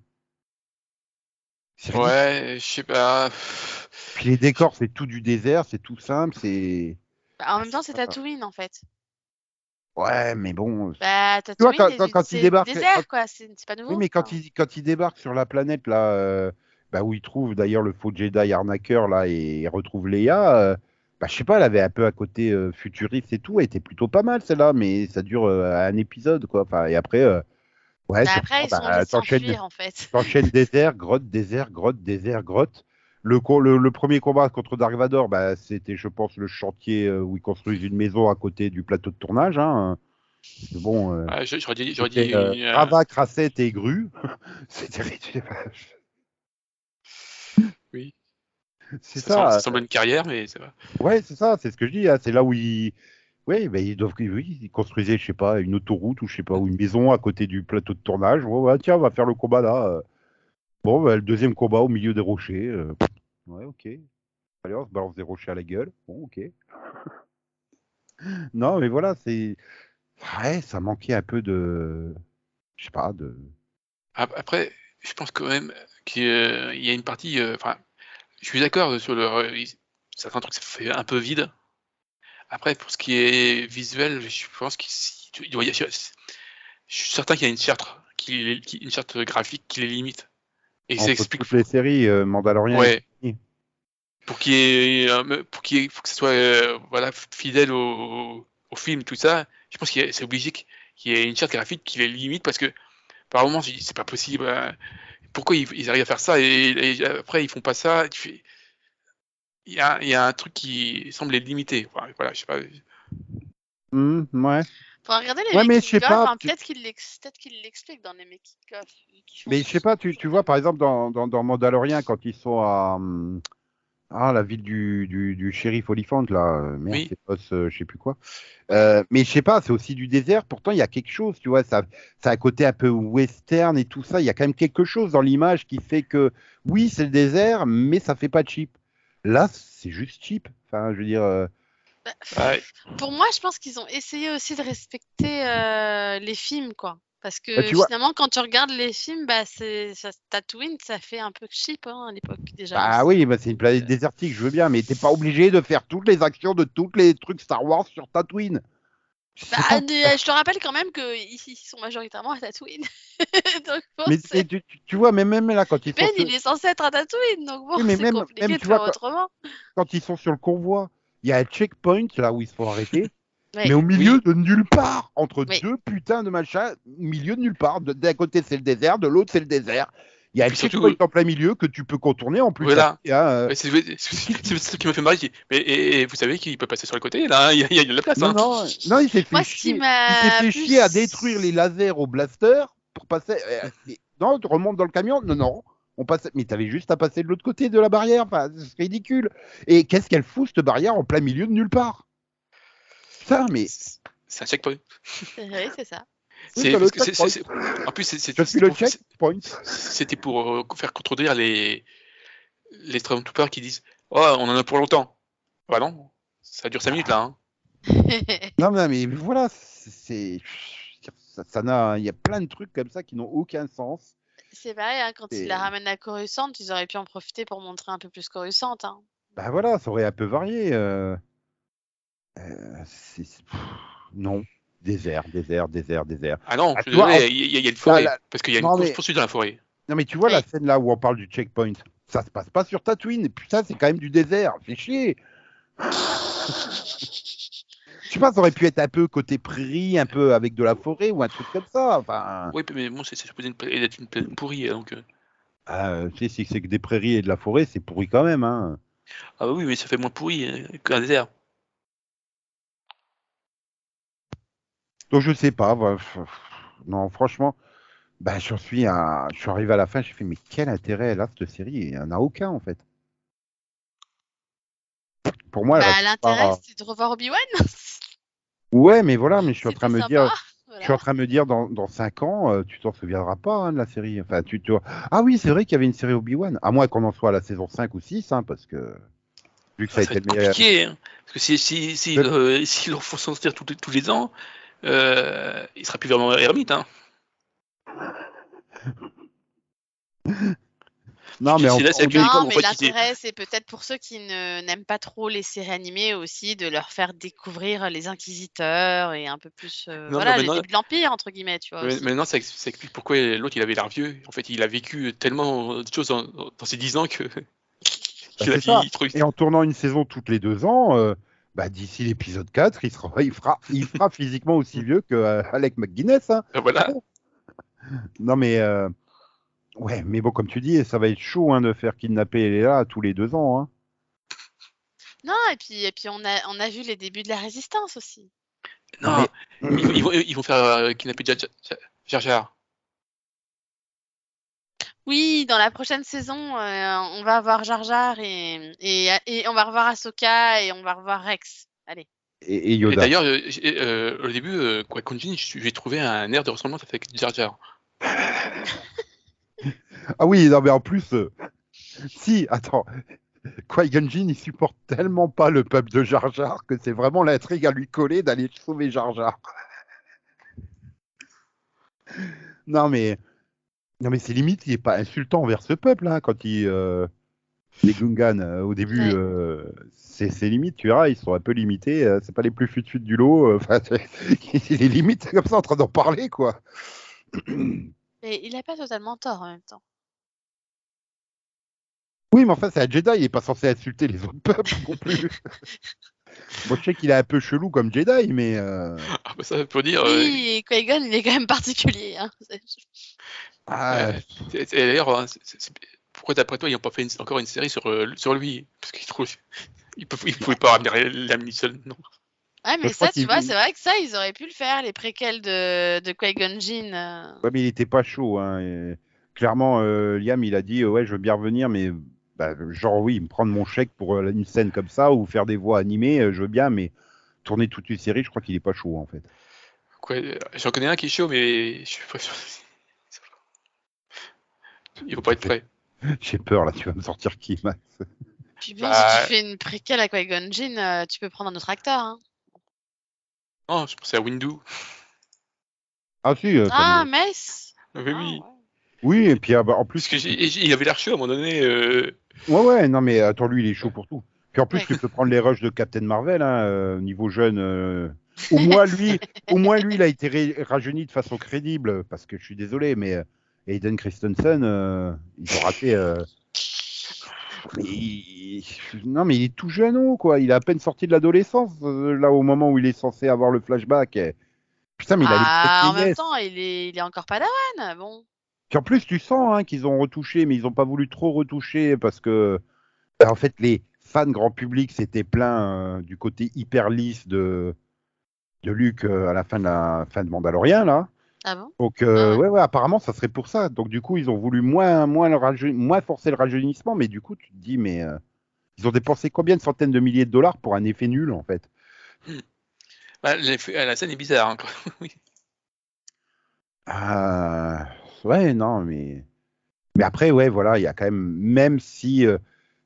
Ouais, je sais pas. Puis les décors, c'est tout du désert, c'est tout simple, c'est. Bah, en même temps, c'est Ah. Tatooine, en fait. Ouais, mais bon. Bah, vois, Tatooine, quand- quand- quand il débarque- désert, quoi. C'est pas nouveau. Oui, mais quand il, quand il débarque sur la planète, là, euh, bah, où il trouve d'ailleurs le faux Jedi arnaqueur, là, et retrouve Leia, euh, bah, je sais pas, elle avait un peu à côté euh, futuriste et tout, elle était plutôt pas mal, celle-là, mais ça dure euh, un épisode, quoi. Enfin, et après, euh, ouais, Bah, après, ils bah, sont en fait. T'enchaînes désert, grotte, désert, grotte, désert, grotte. Le, co- le, le premier combat contre Dark Vador, bah, c'était, je pense, le chantier euh, où ils construisent une maison à côté du plateau de tournage. Hein. Bon, euh, je- J'aurais dit, j'aurais dit c'était, euh, euh, Rava, et Gru. *laughs* C'était ridicule. Oui. C'est ça, ça. ça semble une carrière, mais c'est vrai. Ouais, c'est ça, c'est ce que je dis. hein. C'est là où ils. Oui, ben, ils doivent, oui, ils construisaient, je sais pas, une autoroute ou je sais pas, ou une maison à côté du plateau de tournage. Tiens, on va faire le combat là. Bon, ben, le deuxième combat au milieu des rochers. euh, Ouais, ok. Allez, on se balance des rochers à la gueule. Bon, ok. *laughs* non, mais voilà, c'est. Ouais, ça manquait un peu de. Je sais pas, de. Ap- Après, je pense quand même qu'il y a une partie. euh, Enfin, je suis d'accord sur le. euh, Certains trucs, ça fait un peu vide. Après, pour ce qui est visuel, je pense qu'il il doit y- je suis certain qu'il y a une charte, qui, une charte graphique qui les limite. Et ça Entre explique toutes les séries, euh, Mandalorian. Ouais. Pour qu'il y ait, un- pour qu'il y ait- faut que ce soit euh, voilà fidèle au, au film tout ça. Je pense a- c'est obligé qu'il y ait une charte graphique qui les limite parce que par moments je dis c'est pas possible. hein. Pourquoi ils, ils arrivent à faire ça et, et après ils font pas ça. Tu fais- Il y a, il y a un truc qui semble les limiter. Enfin, voilà, je sais pas. Hum, ouais. Faudra regarder les Ouais, mais je sais pas, hein, tu- Peut-être qu'il l'ex- peut-être qu'il l'explique dans les making of. Mais je sais pas, tu, tu vois, par exemple, dans, dans, dans Mandalorian, quand ils sont à. Ah, la ville du, du, du shérif Oliphant, là. euh, Merde, Oui. c'est ce- je sais plus quoi. Euh, mais je sais pas, c'est aussi du désert. Pourtant, il y a quelque chose, tu vois. Ça, ça a un côté un peu western et tout ça. Il y a quand même quelque chose dans l'image qui fait que, oui, c'est le désert, mais ça fait pas cheap. Là, c'est juste cheap. Enfin, je veux dire. euh, Bah, Ouais. Pour moi, je pense qu'ils ont essayé aussi de respecter euh, les films, quoi. Parce que Bah, vois- finalement, quand tu regardes les films, bah, c'est ça, Tatooine, ça fait un peu cheap hein, à l'époque déjà. Bah oui, bah, c'est une planète désertique, je veux bien, mais t'es pas obligé de faire toutes les actions de tous les trucs Star Wars sur Tatooine. Bah, *laughs* je te rappelle quand même qu'ils ils sont majoritairement à Tatooine. *laughs* donc bon, Mais c'est- tu, vois, mais même là, quand ils, sont Ben, sur, il est censé être à Tatooine, donc bon, Oui, mais *laughs* c'est même- compliqué même, de tu faire vois, quand- autrement. quand ils sont sur le convoi, il y a un checkpoint là où ils se font arrêter, Mais au milieu de nulle part, entre Oui. deux putains de machins, au milieu de nulle part. D'un côté c'est le désert, de l'autre c'est le désert. Il y a un surtout- checkpoint en plein milieu que tu peux contourner en plus. Voilà. A, euh, C'est ce qui me fait marrer. Mais et, et vous savez qu'il peut passer sur le côté là, il y a, il y a de la place. Non, hein. non, non, il s'est fait chier. Il m'a s'est fait plus- chier à détruire les lasers au blaster pour passer. euh, Non, tu remontes dans le camion Non, non. On passe... Mais t'avais juste à passer de l'autre côté de la barrière. Enfin, c'est ridicule. Et qu'est-ce qu'elle fout, cette barrière, en plein milieu de nulle part? Putain, mais. C'est un checkpoint. Oui, c'est ça. Oui, en plus c'était le pour- checkpoint. C'était pour euh, faire contredire les les Stormtroopers qui disent oh on en a pour longtemps. Bah non, ça dure 5 minutes là. Hein. Non, *laughs* non, mais voilà, c'est. Ça, ça n'a... Il y a plein de trucs comme ça qui n'ont aucun sens. c'est pareil, hein, quand Et- ils la ramènent à Coruscant, ils auraient pu en profiter pour montrer un peu plus Coruscant. Hein. Bah voilà, ça aurait un peu varié. euh. Euh, pff, Non. Désert, désert, désert, désert. Ah non, Ah, il y, a- il y a une forêt là- parce qu'il y a une course mais- poursuite dans la forêt. Non mais tu vois la scène là où on parle du checkpoint, ça se passe pas sur Tatooine, putain c'est quand même du désert, fais chier. Je sais pas, ça aurait pu être un peu côté prairie, un peu avec de la forêt ou un truc comme ça. Enfin, Oui, mais bon, c'est supposé être une plaine pourrie donc. euh. sais, si c'est que des prairies et de la forêt, c'est pourri quand même. Hein. Ah bah oui, mais ça fait moins pourri euh, qu'un désert. Donc je sais pas. bah, non, franchement, bah, j'en suis à, je suis arrivé à la fin, j'ai fait mais quel intérêt elle a cette série Il n'y en a aucun en fait. Pour moi, Bah, pas- L'intérêt, c'est de revoir Obi-Wan. *laughs* Ouais, mais voilà, mais je suis en train de me sympa, dire, *laughs* voilà. Je suis en train de me dire, dans, dans 5 ans, euh, tu t'en souviendras pas hein, de la série. Enfin, tu te... Ah oui, c'est vrai qu'il y avait une série Obi-Wan. À moins qu'on en soit à la saison 5 ou 6, hein, parce que vu que ça a Ça va été le meilleur. compliqué, hein, parce que si si si Le- euh, s'ils leur font sortir tous les, tous les ans, euh, il sera plus vraiment ermite. Hein. *laughs* Non, mais on, là, on Non, on mais l'intérêt, c'est peut-être pour ceux qui n'aiment pas trop les séries animées aussi, de leur faire découvrir les inquisiteurs et un peu plus, euh, Non, voilà, le début de l'Empire, entre guillemets, tu vois. Mais-. Maintenant, ça, ça explique pourquoi l'autre il avait l'air vieux. En fait, il a vécu tellement de choses dans, dans ces 10 ans que vieilli trop vite. et en tournant une saison toutes les deux ans, euh, bah, d'ici l'épisode 4, il, sera... il, fera... il fera *laughs* physiquement aussi vieux que euh, Alec McGuinness. hein. Voilà. *laughs* Non, mais. euh, Ouais, mais bon, comme tu dis, ça va être chaud hein, de faire kidnapper Léa tous les deux ans. Hein. Non, et puis, et puis on, a, on a vu les débuts de la résistance aussi. Non, ils, vont- ils vont, ils vont faire euh, kidnapper Jar Jar. Oui, dans la prochaine saison, euh, on va avoir Jar Jar et, et, et on va revoir Ahsoka et on va revoir Rex. Allez. Et, et Yoda. d'ailleurs, euh, euh, au début, euh, Qui-Gon Jinn, j'ai trouvé un air de ressemblance avec Jar Jar. *laughs* Ah oui, non, mais en plus, euh, si, attends, Qui-Gon Jinn, il supporte tellement pas le peuple de Jar Jar que c'est vraiment l'intrigue à lui coller d'aller sauver Jar Jar. *laughs* Non, mais, non, mais c'est limite, il est pas insultant envers ce peuple, hein, quand il, euh, les Gungans, euh, au début, Ouais. euh, c'est limite, tu verras, ils sont un peu limités, euh, c'est pas les plus fut du lot, *laughs* enfin, c'est- il est limite comme ça en train d'en parler, quoi. *clears throat* Mais il n'a pas totalement tort en même temps. Oui, mais enfin, c'est un Jedi, il est pas censé insulter les autres peuples non plus. *laughs* Moi, je sais qu'il est un peu chelou comme Jedi, mais. euh, Ah, bah, ça pour dire. euh, Oui, et Qui-Gon, il est quand même particulier. Hein. *laughs* ah, euh, D'ailleurs, hein, pourquoi d'après toi, ils n'ont pas fait une- encore une série sur, euh, sur lui? Parce qu'ils trouvent. Ils ne pouvaient pas ramener Liam Neeson, non. Ouais, mais je ça, tu vois, c'est vrai que ça, ils auraient pu le faire, les préquels de, de Qui-Gon Jinn. euh. Ouais, mais il était pas chaud. Hein. et Clairement, euh, Liam, il a dit euh, Ouais, je veux bien revenir, mais bah, genre, oui, me prendre mon chèque pour euh, une scène comme ça ou faire des voix animées, euh, je veux bien, mais tourner toute une série, je crois qu'il est pas chaud en fait. Quoi, euh, J'en connais un qui est chaud, mais je suis pas sûr. Il faut pas être prêt. *laughs* J'ai peur là, tu vas me sortir qui, Max Puis Bah, si tu fais une préquelle à Qui-Gon Jinn, tu peux prendre un autre acteur. Hein. Non, je pensais à Windu. Ah, si. euh, ça Ah, me- Mace Oui, Ah, oui. ouais. Oui, et puis ah, bah, en plus. Parce que j'ai- j'ai- il avait l'air chaud à un moment donné. euh, Ouais, ouais, non, mais attends, lui, il est chaud pour tout. Puis en plus, Ouais. tu peux prendre les rushs de Captain Marvel, hein, euh, niveau jeune. euh, Au moins, lui, au moins, lui, il a été rajeuni de façon crédible, parce que je suis désolé, mais euh, Hayden Christensen, euh, ils ont raté. euh, mais il- Non, mais il est tout jeune, oh, quoi. Il a à peine sorti de l'adolescence, là, au moment où il est censé avoir le flashback. et- Putain, mais il a Ah, en même temps, il est, il est encore padawan. Bon. Puis en plus, tu sens hein, qu'ils ont retouché, mais ils n'ont pas voulu trop retoucher parce que, en fait, les fans grand public s'étaient plaints euh, du côté hyper lisse de, de Luke euh, à la fin de la fin de Mandalorian, là. Ah bon? Donc, euh, Ah ouais. ouais, ouais, apparemment, ça serait pour ça. Donc, du coup, ils ont voulu moins, moins, le raje- moins forcer le rajeunissement, mais du coup, tu te dis, mais euh, ils ont dépensé combien de centaines de milliers de dollars pour un effet nul, en fait? Bah, la scène est bizarre. hein, quoi. Oui. Ah, ouais, non, mais. Mais après, ouais, voilà, il y a quand même, même si euh,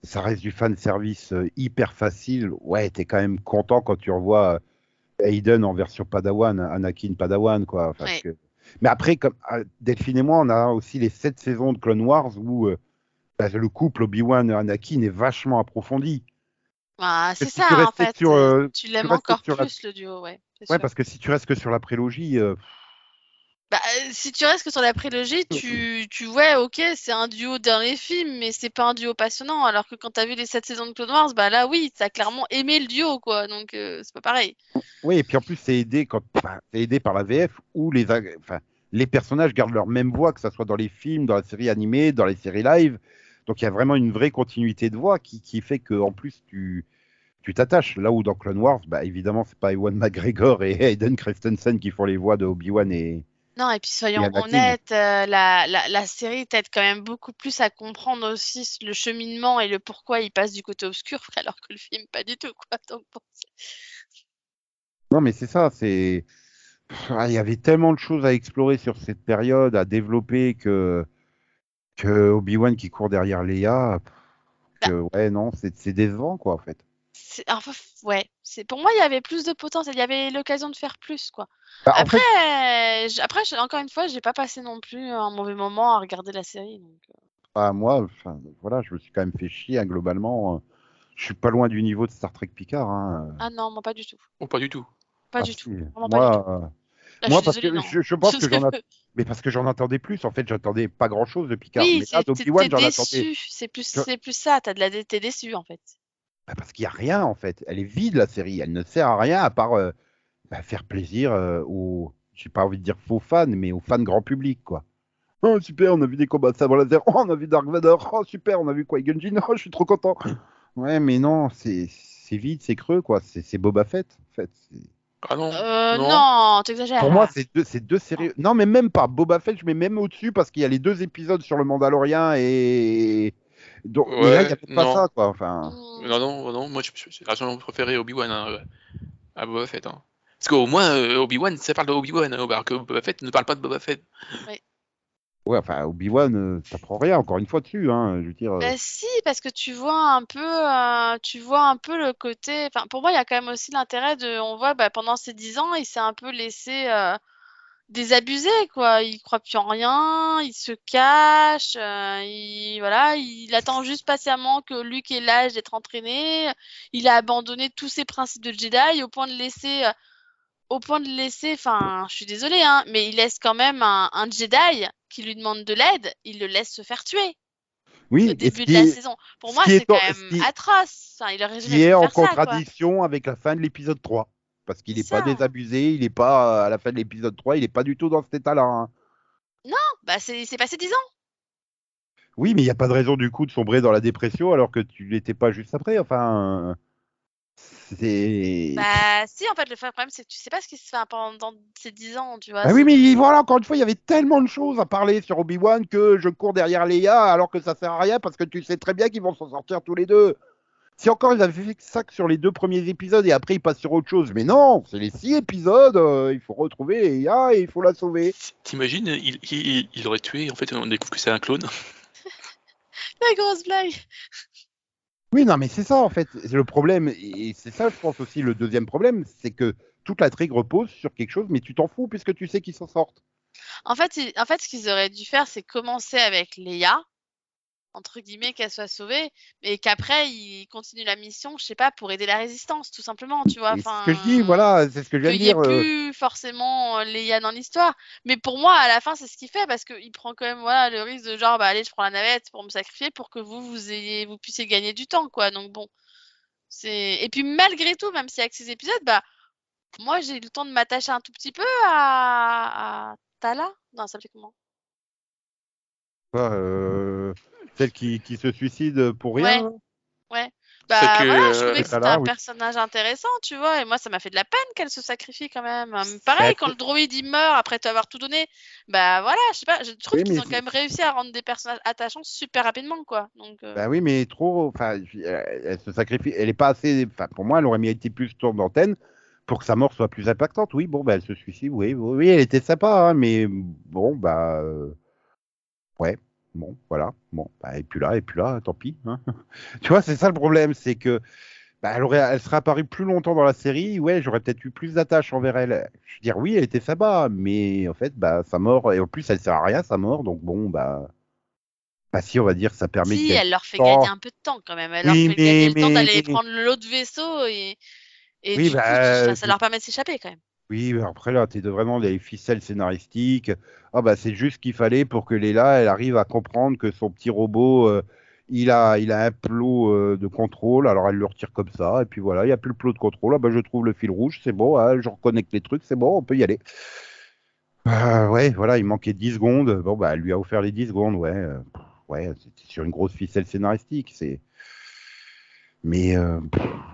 ça reste du fan service euh, hyper facile, ouais, t'es quand même content quand tu revois euh, Hayden en version Padawan, Anakin Padawan, quoi. parce Ouais. que- Mais après, comme euh, Delphine et moi, on a aussi les sept saisons de Clone Wars où euh, bah, le couple Obi-Wan-Anakin est vachement approfondi. Ah, C'est ça, en fait. sur, tu l'aimes encore la- plus, le duo, ouais. Ouais, sûr. parce que si tu restes que sur la prélogie, Bah, euh, si tu restes que sur la prélogie, tu, tu ouais, ok, c'est un duo dans les films, mais c'est pas un duo passionnant. Alors que quand t'as vu les 7 saisons de Clone Wars, bah là, oui, t'as clairement aimé le duo, quoi. Donc, euh, c'est pas pareil. Oui, et puis en plus, c'est aidé, quand... enfin, aidé par la VF où les, enfin, les personnages gardent leur même voix, que ce soit dans les films, dans la série animée, dans les séries live. Donc il y a vraiment une vraie continuité de voix qui, qui fait que en plus tu tu t'attaches. Là où dans Clone Wars, bah, évidemment, c'est pas Ewan *laughs* McGregor et Hayden Christensen qui font les voix de Obi-Wan et. Non, et puis soyons honnêtes, euh, la, la, la série t'aide quand même beaucoup plus à comprendre aussi le cheminement et le pourquoi il passe du côté obscur, *laughs* alors que le film, pas du tout, quoi. Donc, bon, Non, mais c'est ça, c'est. Ah, Il y avait tellement de choses à explorer sur cette période, à développer que que Obi-Wan qui court derrière Leia. pff, Que, ouais, non, c'est décevant, quoi, en fait. enfin, ouais, c'est pour moi, il y avait plus de potentiel, il y avait l'occasion de faire plus, quoi. Bah, Après, fait, euh, après, encore une fois, j'ai pas passé non plus un mauvais moment à regarder la série. Donc, euh. bah, moi, enfin, voilà, je me suis quand même fait chier, hein, globalement. euh, Je suis pas loin du niveau de Star Trek Picard. Hein. Ah non, moi pas du tout. Oh, pas du tout. Pas Ah, du si. tout. Vraiment Moi, pas du tout. euh, Là, moi, parce que désolée, je, je pense *laughs* que j'en mais parce que j'en entendais plus. En fait, j'attendais pas grand chose de Picard. Oui, mais là, j'en attendais. déçu. C'est plus, Je- c'est plus ça. T'as de la, t'es déçu en fait. Bah, parce qu'il y a rien, en fait. Elle est vide, la série. Elle ne sert à rien à part euh, bah, faire plaisir euh, aux, j'ai pas envie de dire faux fans, mais aux fans grand public, quoi. Oh, super, on a vu des combats de sabre laser. *laughs* Oh, on a vu Dark Vador. Oh, super, on a vu Qui-Gon Jinn. Oh, je suis trop content. *coughs* Ouais, mais non, c'est c'est vide, c'est creux, quoi. C'est Boba Fett, en fait. C'est- Ah non. Euh, non. non, t'exagères. Pour moi, c'est deux, c'est deux séries. Non, mais même pas. Boba Fett, je mets même au-dessus parce qu'il y a les deux épisodes sur le Mandalorien et. Donc, mais là, il Ouais, n'y a peut-être pas non. ça, quoi. Enfin. Mm. Non, non, non, moi j'ai largement préféré Obi-Wan hein, euh, à Boba Fett. hein. Parce qu'au moins, euh, Obi-Wan, ça parle de Obi-Wan, hein, alors que Boba Fett ne parle pas de Boba Fett. Ouais, enfin, Obi-Wan, euh, ça prend rien, encore une fois, dessus. Hein, je veux dire. euh, Bah si, parce que tu vois un peu, euh, tu vois un peu le côté. Enfin, pour moi, il y a quand même aussi l'intérêt de. On voit, bah, pendant ces dix ans, il s'est un peu laissé euh, désabusé, quoi. Il croit plus en rien, il se cache, euh, il voilà, il attend juste patiemment que Luke ait l'âge d'être entraîné. Il a abandonné tous ses principes de Jedi au point de laisser, euh, au point de laisser. Enfin, je suis désolée, hein, mais il laisse quand même un, un Jedi qui lui demande de l'aide, il le laisse se faire tuer. Oui, au début de la est, saison. Pour moi, c'est quand même ce qui- atroce. Enfin, il aurait qui est en quoi. contradiction avec la fin de l'épisode 3. Parce qu'il n'est pas désabusé, il n'est pas, à la fin de l'épisode 3, il n'est pas du tout dans cet état-là. hein. Bah, c'est passé 10 ans. Oui, mais il n'y a pas de raison du coup de sombrer dans la dépression alors que tu l'étais pas juste après. Enfin, c'est. Bah, si, en fait, le problème, c'est que tu sais pas ce qui se fait pendant ces 10 ans, tu vois. Ah oui, mais voilà, encore une fois, il y avait tellement de choses à parler sur Obi-Wan que je cours derrière Leia alors que ça sert à rien parce que tu sais très bien qu'ils vont s'en sortir tous les deux. Si encore ils avaient fait ça que sur les deux premiers épisodes et après ils passent sur autre chose, mais non, c'est les six épisodes, euh, il faut retrouver Leia et il faut la sauver. T'imagines, il, il, il aurait tué, en fait, on découvre que c'est un clone. *laughs* La grosse blague. Oui, non, mais c'est ça en fait. C'est le problème, et c'est ça, je pense aussi, le deuxième problème, c'est que toute la trigue repose sur quelque chose, mais tu t'en fous puisque tu sais qu'ils s'en sortent. En fait, en fait, ce qu'ils auraient dû faire, c'est commencer avec Leia, entre guillemets, qu'elle soit sauvée, mais qu'après, ils continuent la mission, je sais pas, pour aider la résistance, tout simplement, tu vois. C'est ce que je dis, voilà, c'est ce que je viens de n'y dire. euh, plus forcément euh, Leia dans l'histoire. Mais pour moi, à la fin, c'est ce qu'il fait parce qu'il prend quand même voilà, le risque de genre, bah allez, je prends la navette pour me sacrifier pour que vous, vous, ayez, vous puissiez gagner du temps, quoi. Donc bon. c'est Et puis malgré tout, même si avec ces épisodes, bah moi j'ai eu le temps de m'attacher un tout petit peu à, à Tala. Non, ça s'appelait comment? Quoi, euh, celle qui, qui se suicide pour rien. Ouais. là Bah que, voilà, je euh, trouvais que c'était un oui. personnage intéressant, tu vois, et moi ça m'a fait de la peine qu'elle se sacrifie quand même. Euh, Pareil, quand le droïde il meurt après t'avoir tout donné, bah voilà, je sais pas, je trouve Oui, qu'ils ont quand même réussi à rendre des personnages attachants super rapidement, quoi. Donc, euh, Bah oui, mais trop. Enfin, je- elle, se sacrifie. Elle est pas assez. Enfin, pour moi, elle aurait mérité plus tour d'antenne pour que sa mort soit plus impactante. Oui, bon, bah, elle se suicide. Oui, oui, oui, elle était sympa, hein, mais bon, bah, euh, ouais, bon, voilà, bon, bah, et puis là, et puis là, tant pis. hein. *laughs* tu vois, c'est ça le problème, c'est que. Bah, elle, aurait, elle serait apparue plus longtemps dans la série, ouais, j'aurais peut-être eu plus d'attache envers elle. Je veux dire, oui, elle était sympa, mais en fait, bah, sa mort, et en plus, elle sert à rien, sa mort, donc bon, bah, bah si, on va dire, ça permet si, elle leur fait Oh. gagner un peu de temps quand même. Elle Oui, leur fait gagner mais- le temps mais- d'aller prendre l'autre vaisseau et, et Oui, du bah, coup, ça, ça c'est- leur permet de s'échapper quand même. Oui, mais après là, de vraiment des ficelles scénaristiques. Ah bah c'est juste ce qu'il fallait pour que Léla, elle arrive à comprendre que son petit robot, euh, il a, il a un plot euh, de contrôle. Alors elle le retire comme ça, et puis voilà, il n'y a plus le plot de contrôle. Ah bah je trouve le fil rouge, c'est bon. hein, je reconnecte les trucs, c'est bon, on peut y aller. Euh, ouais, voilà, il manquait 10 secondes. Bon bah elle lui a offert les 10 secondes, ouais. euh, ouais, c'était sur une grosse ficelle scénaristique, c'est. Mais euh,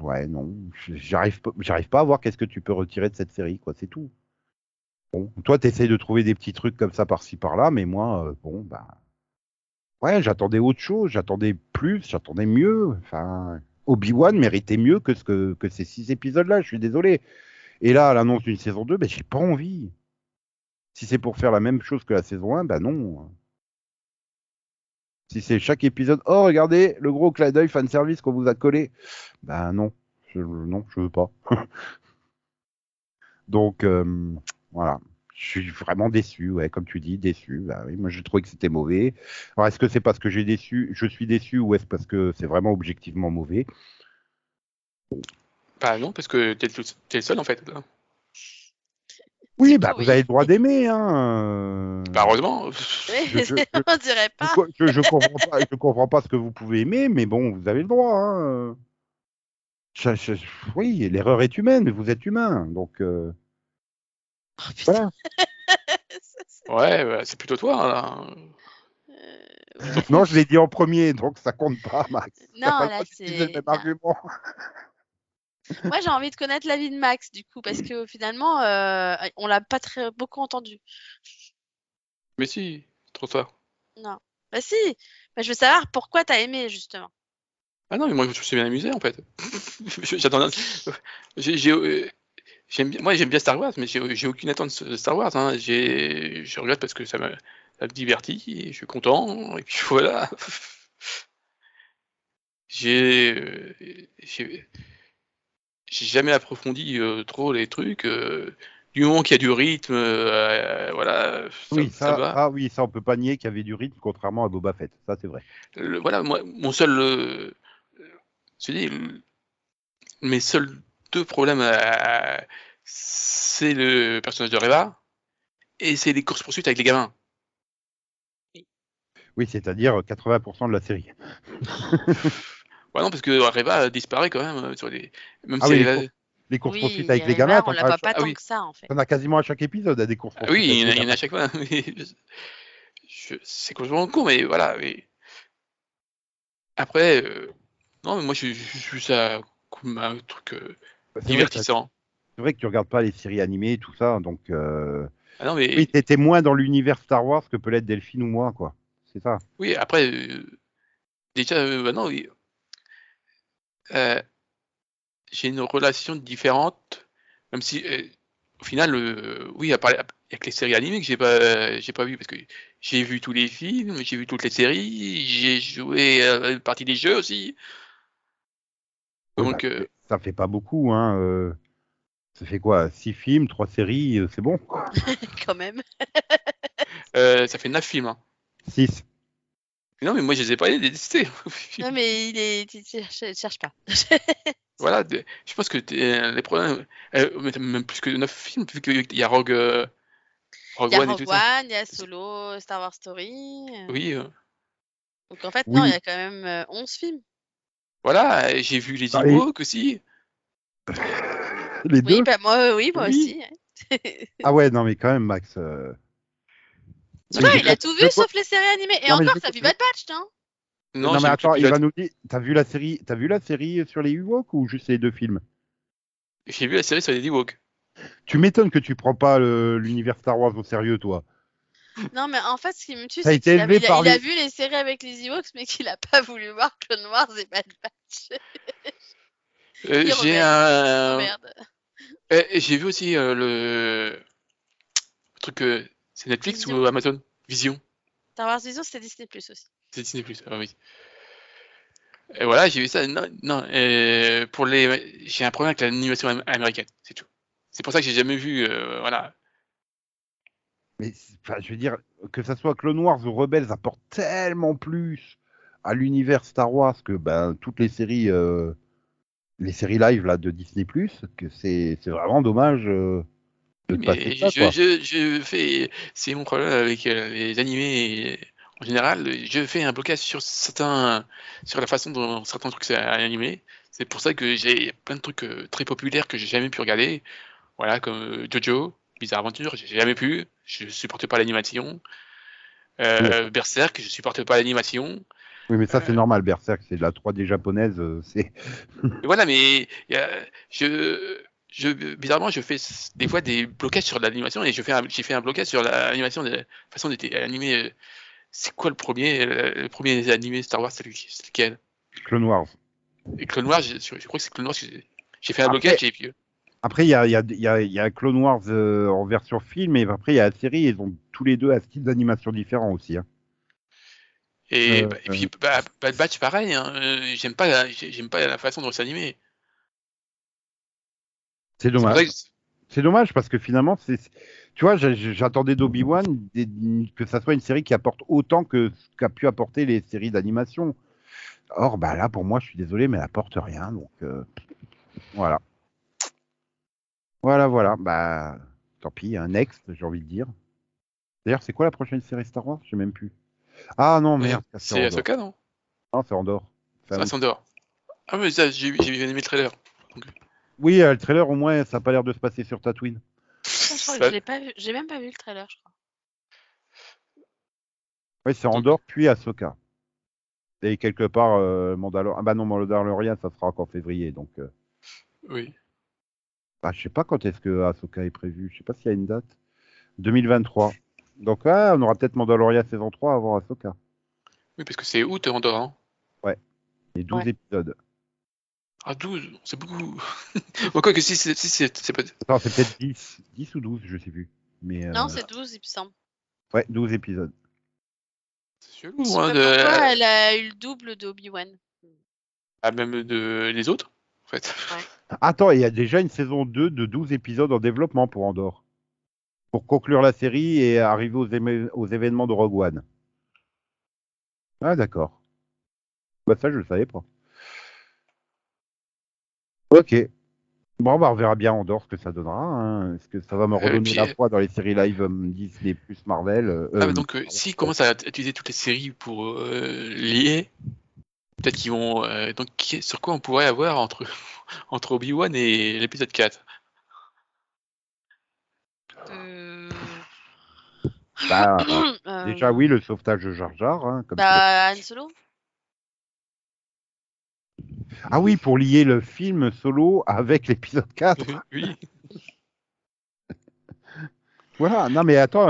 ouais, non, j'arrive pas, j'arrive pas à voir qu'est-ce que tu peux retirer de cette série, quoi. C'est tout. Bon, toi, t'essayes de trouver des petits trucs comme ça par-ci par-là, mais moi, euh, bon, bah, ouais, j'attendais autre chose, j'attendais plus, j'attendais mieux. Enfin, Obi-Wan méritait mieux que que, que ces six épisodes-là. Je suis désolé. Et là, à l'annonce d'une saison 2, ben, j'ai pas envie. Si c'est pour faire la même chose que la saison 1, ben non. Si c'est chaque épisode, oh regardez le gros clin d'œil fan service qu'on vous a collé, ben non, non, je veux pas. *laughs* Donc euh, voilà, je suis vraiment déçu, ouais, comme tu dis, déçu. Bah oui, moi j'ai trouvé que c'était mauvais. Alors est-ce que c'est parce que j'ai déçu, je suis déçu, ou est-ce parce que c'est vraiment objectivement mauvais? Bah non, parce que t'es le, seul en fait. Oui, bah vous oui. avez le droit d'aimer, hein. euh. Bah heureusement. *laughs* Je- je- *laughs* on dirait pas. Je, je, je comprends pas, je comprends pas ce que vous pouvez aimer, mais bon, vous avez le droit. Hein. Je- je- oui, l'erreur est humaine, mais vous êtes humain, donc euh, Oh, voilà. ça, *laughs* Ouais, bah, c'est plutôt toi. Là. euh, Non, je l'ai dit en premier, donc ça compte pas, Max. Non, là, c'est- le même non. argument. Moi, j'ai envie de connaître la vie de Max, du coup, parce que finalement, euh, on l'a pas très beaucoup entendu. Mais si, trop tard. Non. Bah si. Bah, je veux savoir pourquoi t'as aimé, justement. Ah non, mais moi je me suis bien amusé en fait. *laughs* J'attends. j'ai- euh, J'aime bien, moi j'aime bien Star Wars, mais j'ai aucune attente de Star Wars. Hein. J'ai, je regarde parce que ça me, ça me divertit, et je suis content, et puis *laughs* voilà. J'ai, euh, j'ai, jamais approfondi euh, trop les trucs. euh, du moment qu'il y a du rythme, euh, voilà, ça, Oui, ça ça, va. ah oui, ça on peut pas nier qu'il y avait du rythme, contrairement à Boba Fett. Ça c'est vrai. Le- voilà, moi, mon seul, euh, je dis, mes seuls deux problèmes, euh, c'est le personnage de Reva et c'est les courses poursuites avec les gamins. Oui, c'est-à-dire 80% de la série. *laughs* Ouais, non, parce que Reva disparaît quand même sur les. Même Ah si oui, elle les courses Oui, poursuites avec les gamins, on la voit pas Ah tant oui. que ça en fait. t'en as quasiment à chaque épisode, à des courses Ah poursuites. oui, il y, en a- à chaque fois. je- C'est complètement con, mais voilà. mais- Après, euh, non, mais moi, je suis ça comme un truc euh, que, divertissant. c'est vrai que tu regardes pas les séries animées, tout ça, donc euh... Ah non, mais oui, t'étais moins dans l'univers Star Wars que peut l'être Delphine ou moi, quoi. C'est ça. Oui, après, euh, déjà, euh, bah non, oui. Euh, j'ai une relation différente, même si, euh, au final, euh, oui, à part, il y a que les séries animées que j'ai pas, j'ai pas vu, parce que j'ai vu tous les films, j'ai vu toutes les séries, j'ai joué à une partie des jeux aussi. Ouais, Donc, bah, euh, Ça fait pas beaucoup, hein. euh, Ça fait quoi Six films, trois séries, c'est bon *laughs* Quand même. euh, ça fait neuf films. hein. Six. Non, mais moi, je les ai pas détestés. *laughs* Non mais il est, tu- tu cherches, cherche pas. *laughs* Voilà, je pense que t'es- les problèmes, euh, même- même plus que neuf films, vu qu'il y a Rogue, euh, Rogue Il y a One et Rogue tout. One, il y a Solo, Star Wars Story. euh, Oui, euh, Donc en fait non, il y a quand même euh, 11 films. voilà, j'ai vu *laughs* les Ah, et- Ewoks aussi. Les deux Oui, bah moi euh, oui, moi Oui. aussi. Ah ouais, non, mais quand même, Max. euh, Tu vois, Mais il a tout vu sauf les séries animées. Et Non, mais encore, t'as vu Bad Batch, hein Non, mais vu attends, il va nous dire. T'as vu la série T'as vu la série sur les Ewoks ou juste les deux films? J'ai vu la série sur les Ewoks. Tu m'étonnes que tu prends pas le- l'univers Star Wars au sérieux, toi. Non, mais en fait, ce qui me tue, c'est qu'il a, il a- il vu les séries avec les Ewoks, mais qu'il a pas voulu voir Clone Wars et Bad Batch. Euh, j'ai un, Oh, euh, j'ai vu aussi euh, le... le truc, euh, c'est Netflix Vision. ou Amazon? Vision. Star Wars Vision, c'était Disney Plus aussi. C'est Disney Plus, ah oui. Et voilà, j'ai vu ça. Non, non pour les, j'ai un problème avec l'animation am- américaine, c'est tout. C'est pour ça que j'ai jamais vu, euh, voilà. Mais enfin, je veux dire, que ça soit Clone Wars ou Rebels apporte tellement plus à l'univers Star Wars que ben, toutes les séries, euh, les séries live là, de Disney que c'est c'est vraiment dommage euh, Mais passer ça. je, quoi. je, je fais, c'est mon problème avec euh, les animés en général. Je fais un blocage sur certains, sur la façon dont certains trucs sont animés. C'est pour ça que j'ai plein de trucs euh, très populaires que j'ai jamais pu regarder. Voilà, comme euh, Jojo, Bizarre Aventure, j'ai jamais pu. Je supporte pas l'animation. Euh, Berserk, je supporte pas l'animation. Oui, mais ça c'est euh, normal. Berserk, c'est de la 3D japonaise. c'est Voilà, mais il y a- je, je, bizarrement, je fais des fois des blocages sur l'animation et je fais un- j'ai fait un blocage sur l'animation de la façon d'être animé. euh, C'est quoi le premier, euh, le premier animé Star Wars, c'est lequel Clone Wars. Et Clone Wars, je, je crois que c'est Clone Wars. que J'ai fait un Après- blocage et puis. Après, il y a, il y, a, il y, a, il y a Clone Wars euh, en version film, et après il y a la série. Ils ont tous les deux un style d'animation différent aussi. hein. Et, Euh, bah, et puis bah, Bad Batch, pareil. Hein, j'aime pas, j'aime pas la façon dont c'est animé. C'est C'est dommage. C'est dommage parce que finalement, c'est, tu vois, j'attendais d'Obi-Wan que ça soit une série qui apporte autant que ce qu'a pu apporter les séries d'animation. Or, bah là, pour moi, je suis désolé, mais elle apporte rien. Donc, euh, voilà. Voilà, voilà. Bah, tant pis, un next, j'ai envie de dire. D'ailleurs, c'est quoi la prochaine série Star Wars? Je sais même plus. Ah non, merde. c'est c'est Andorre. Ahsoka, non? Non, c'est Andorre. C'est Enfin, à Sandor. Ah, mais ça, j'ai bien aimé le trailer. Oui, euh, le trailer, au moins, ça n'a pas l'air de se passer sur Tatooine. Je crois que je l'ai pas vu. J'ai même pas vu le trailer, je crois. Oui, c'est Andorre, puis Ahsoka. Et quelque part, euh, Mandalor... Ah bah non, Mandalorian, ça sera qu'en février. Donc, euh, Oui. bah, je sais pas quand est-ce que Ahsoka est prévu. Je sais pas s'il y a une date. 2023. Donc, ah, on aura peut-être Mandalorian saison 3 avant Ahsoka. Oui, parce que c'est août, Andorre. Hein. Les 12 Ouais. épisodes. Ah, 12, c'est beaucoup. *laughs* Bon, quoi que si, c'est si, c'est pas. Non, c'est peut-être 10. 10 ou 12, je sais plus. Mais, euh, Non, c'est 12, il me semble. Ouais, 12 épisodes. C'est sais hein, de... pourquoi elle a eu le double d'Obi-Wan. Ah, même de les autres, en fait. *laughs* Attends, il y a déjà une saison 2 de 12 épisodes en développement pour Andorre. Pour conclure la série et arriver aux, éme- aux événements de Rogue One. Ah, d'accord. Bah, ça, je le savais pas. Ok. Bon, bah, on verra bien en dehors ce que ça donnera. Hein. Est-ce que ça va me Euh, redonner puis, la euh, foi dans les séries live euh, Disney plus Marvel euh, Ah, mais donc, euh, s'ils commencent à utiliser toutes les séries pour euh, lier, peut-être qu'ils vont. euh, donc, sur quoi on pourrait avoir entre, *laughs* entre Obi-Wan et l'épisode 4 Euh, bah, *coughs* euh, Déjà, oui, le sauvetage de Jar Jar. hein, comme Bah, Han Solo. Ah oui, pour lier le film solo avec l'épisode 4. Oui. *laughs* Voilà, non mais attends,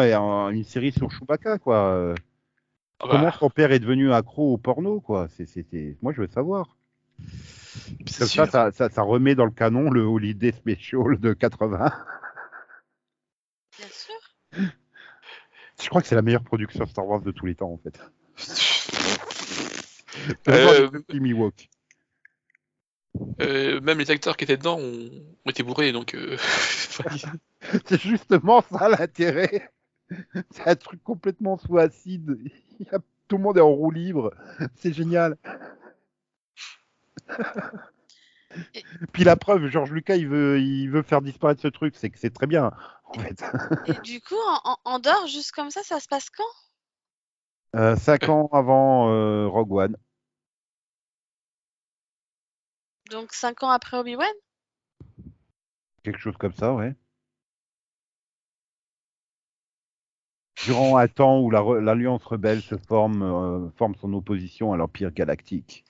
une série sur Chewbacca, quoi. Ah bah, Comment son père est devenu accro au porno, quoi? C'est- Moi, je veux savoir. c'est Comme sûr. ça, ça, ça, ça remet dans le canon le Holiday Special de 80. Bien sûr. Je crois que c'est la meilleure production Star Wars de tous les temps, en fait. Euh, Walk. Euh, même les acteurs qui étaient dedans ont, ont été bourrés, donc. euh, *laughs* C'est justement ça l'intérêt. C'est un truc complètement sous acide. Tout le monde est en roue libre. C'est génial. Et- Puis la preuve, Georges Lucas, il veut, il veut faire disparaître ce truc. C'est que c'est très bien, en fait. Et du coup, en, en Andorre, juste comme ça, ça se passe quand? Euh, cinq ans avant euh, Rogue One. Donc 5 ans après Obi-Wan? Quelque chose comme ça, ouais. Durant un temps où la l'Alliance rebelle se forme, euh, forme son opposition à l'Empire galactique.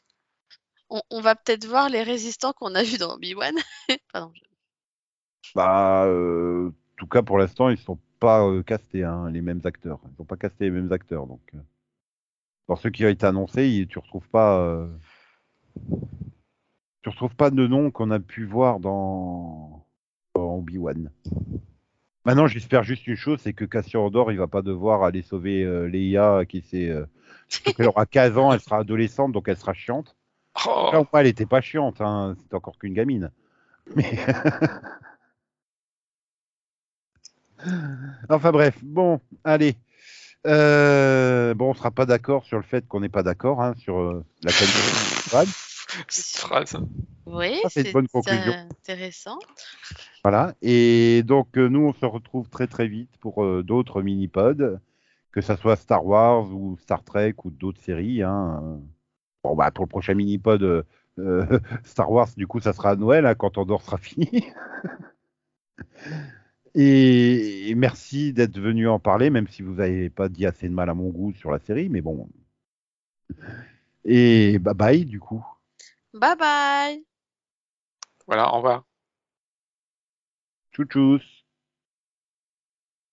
on, on va peut-être voir les résistants qu'on a vus dans Obi-Wan. *laughs* Pardon. je- Bah, euh, en tout cas, pour l'instant, ils sont pas euh, castés, hein, les mêmes acteurs. Ils sont pas castés les mêmes acteurs, donc. Dans ceux qui ont été annoncés, il- tu retrouves pas. Tu retrouves pas de nom qu'on a pu voir dans, dans Obi-Wan. Maintenant, j'espère juste une chose, c'est que Cassian Andor, il va pas devoir aller sauver euh, Leia, qui s'est. Euh... qu'elle aura 15 ans, elle sera adolescente, donc elle sera chiante. oh, Là, elle était pas chiante, hein, c'était encore qu'une gamine. Mais. *laughs* enfin bref, bon, allez. Euh, bon, on sera pas d'accord sur le fait qu'on n'est pas d'accord hein, sur euh, la qualité. *laughs* cette phrase. Oui, c'est une bonne conclusion. intéressant. Voilà. Et donc, euh, nous, on se retrouve très très vite pour euh, d'autres mini-pods, que ça soit Star Wars ou Star Trek ou d'autres séries. Hein. Bon, bah, pour le prochain mini-pod euh, euh, *laughs* Star Wars, du coup, ça sera à Noël, hein, quand Andorre sera *laughs* fini. et, et merci d'être venu en parler, même si vous n'avez pas dit assez de mal à mon goût sur la série, mais bon. Et bye bye, du coup. Bye bye Voilà, au revoir. Tchou tchous.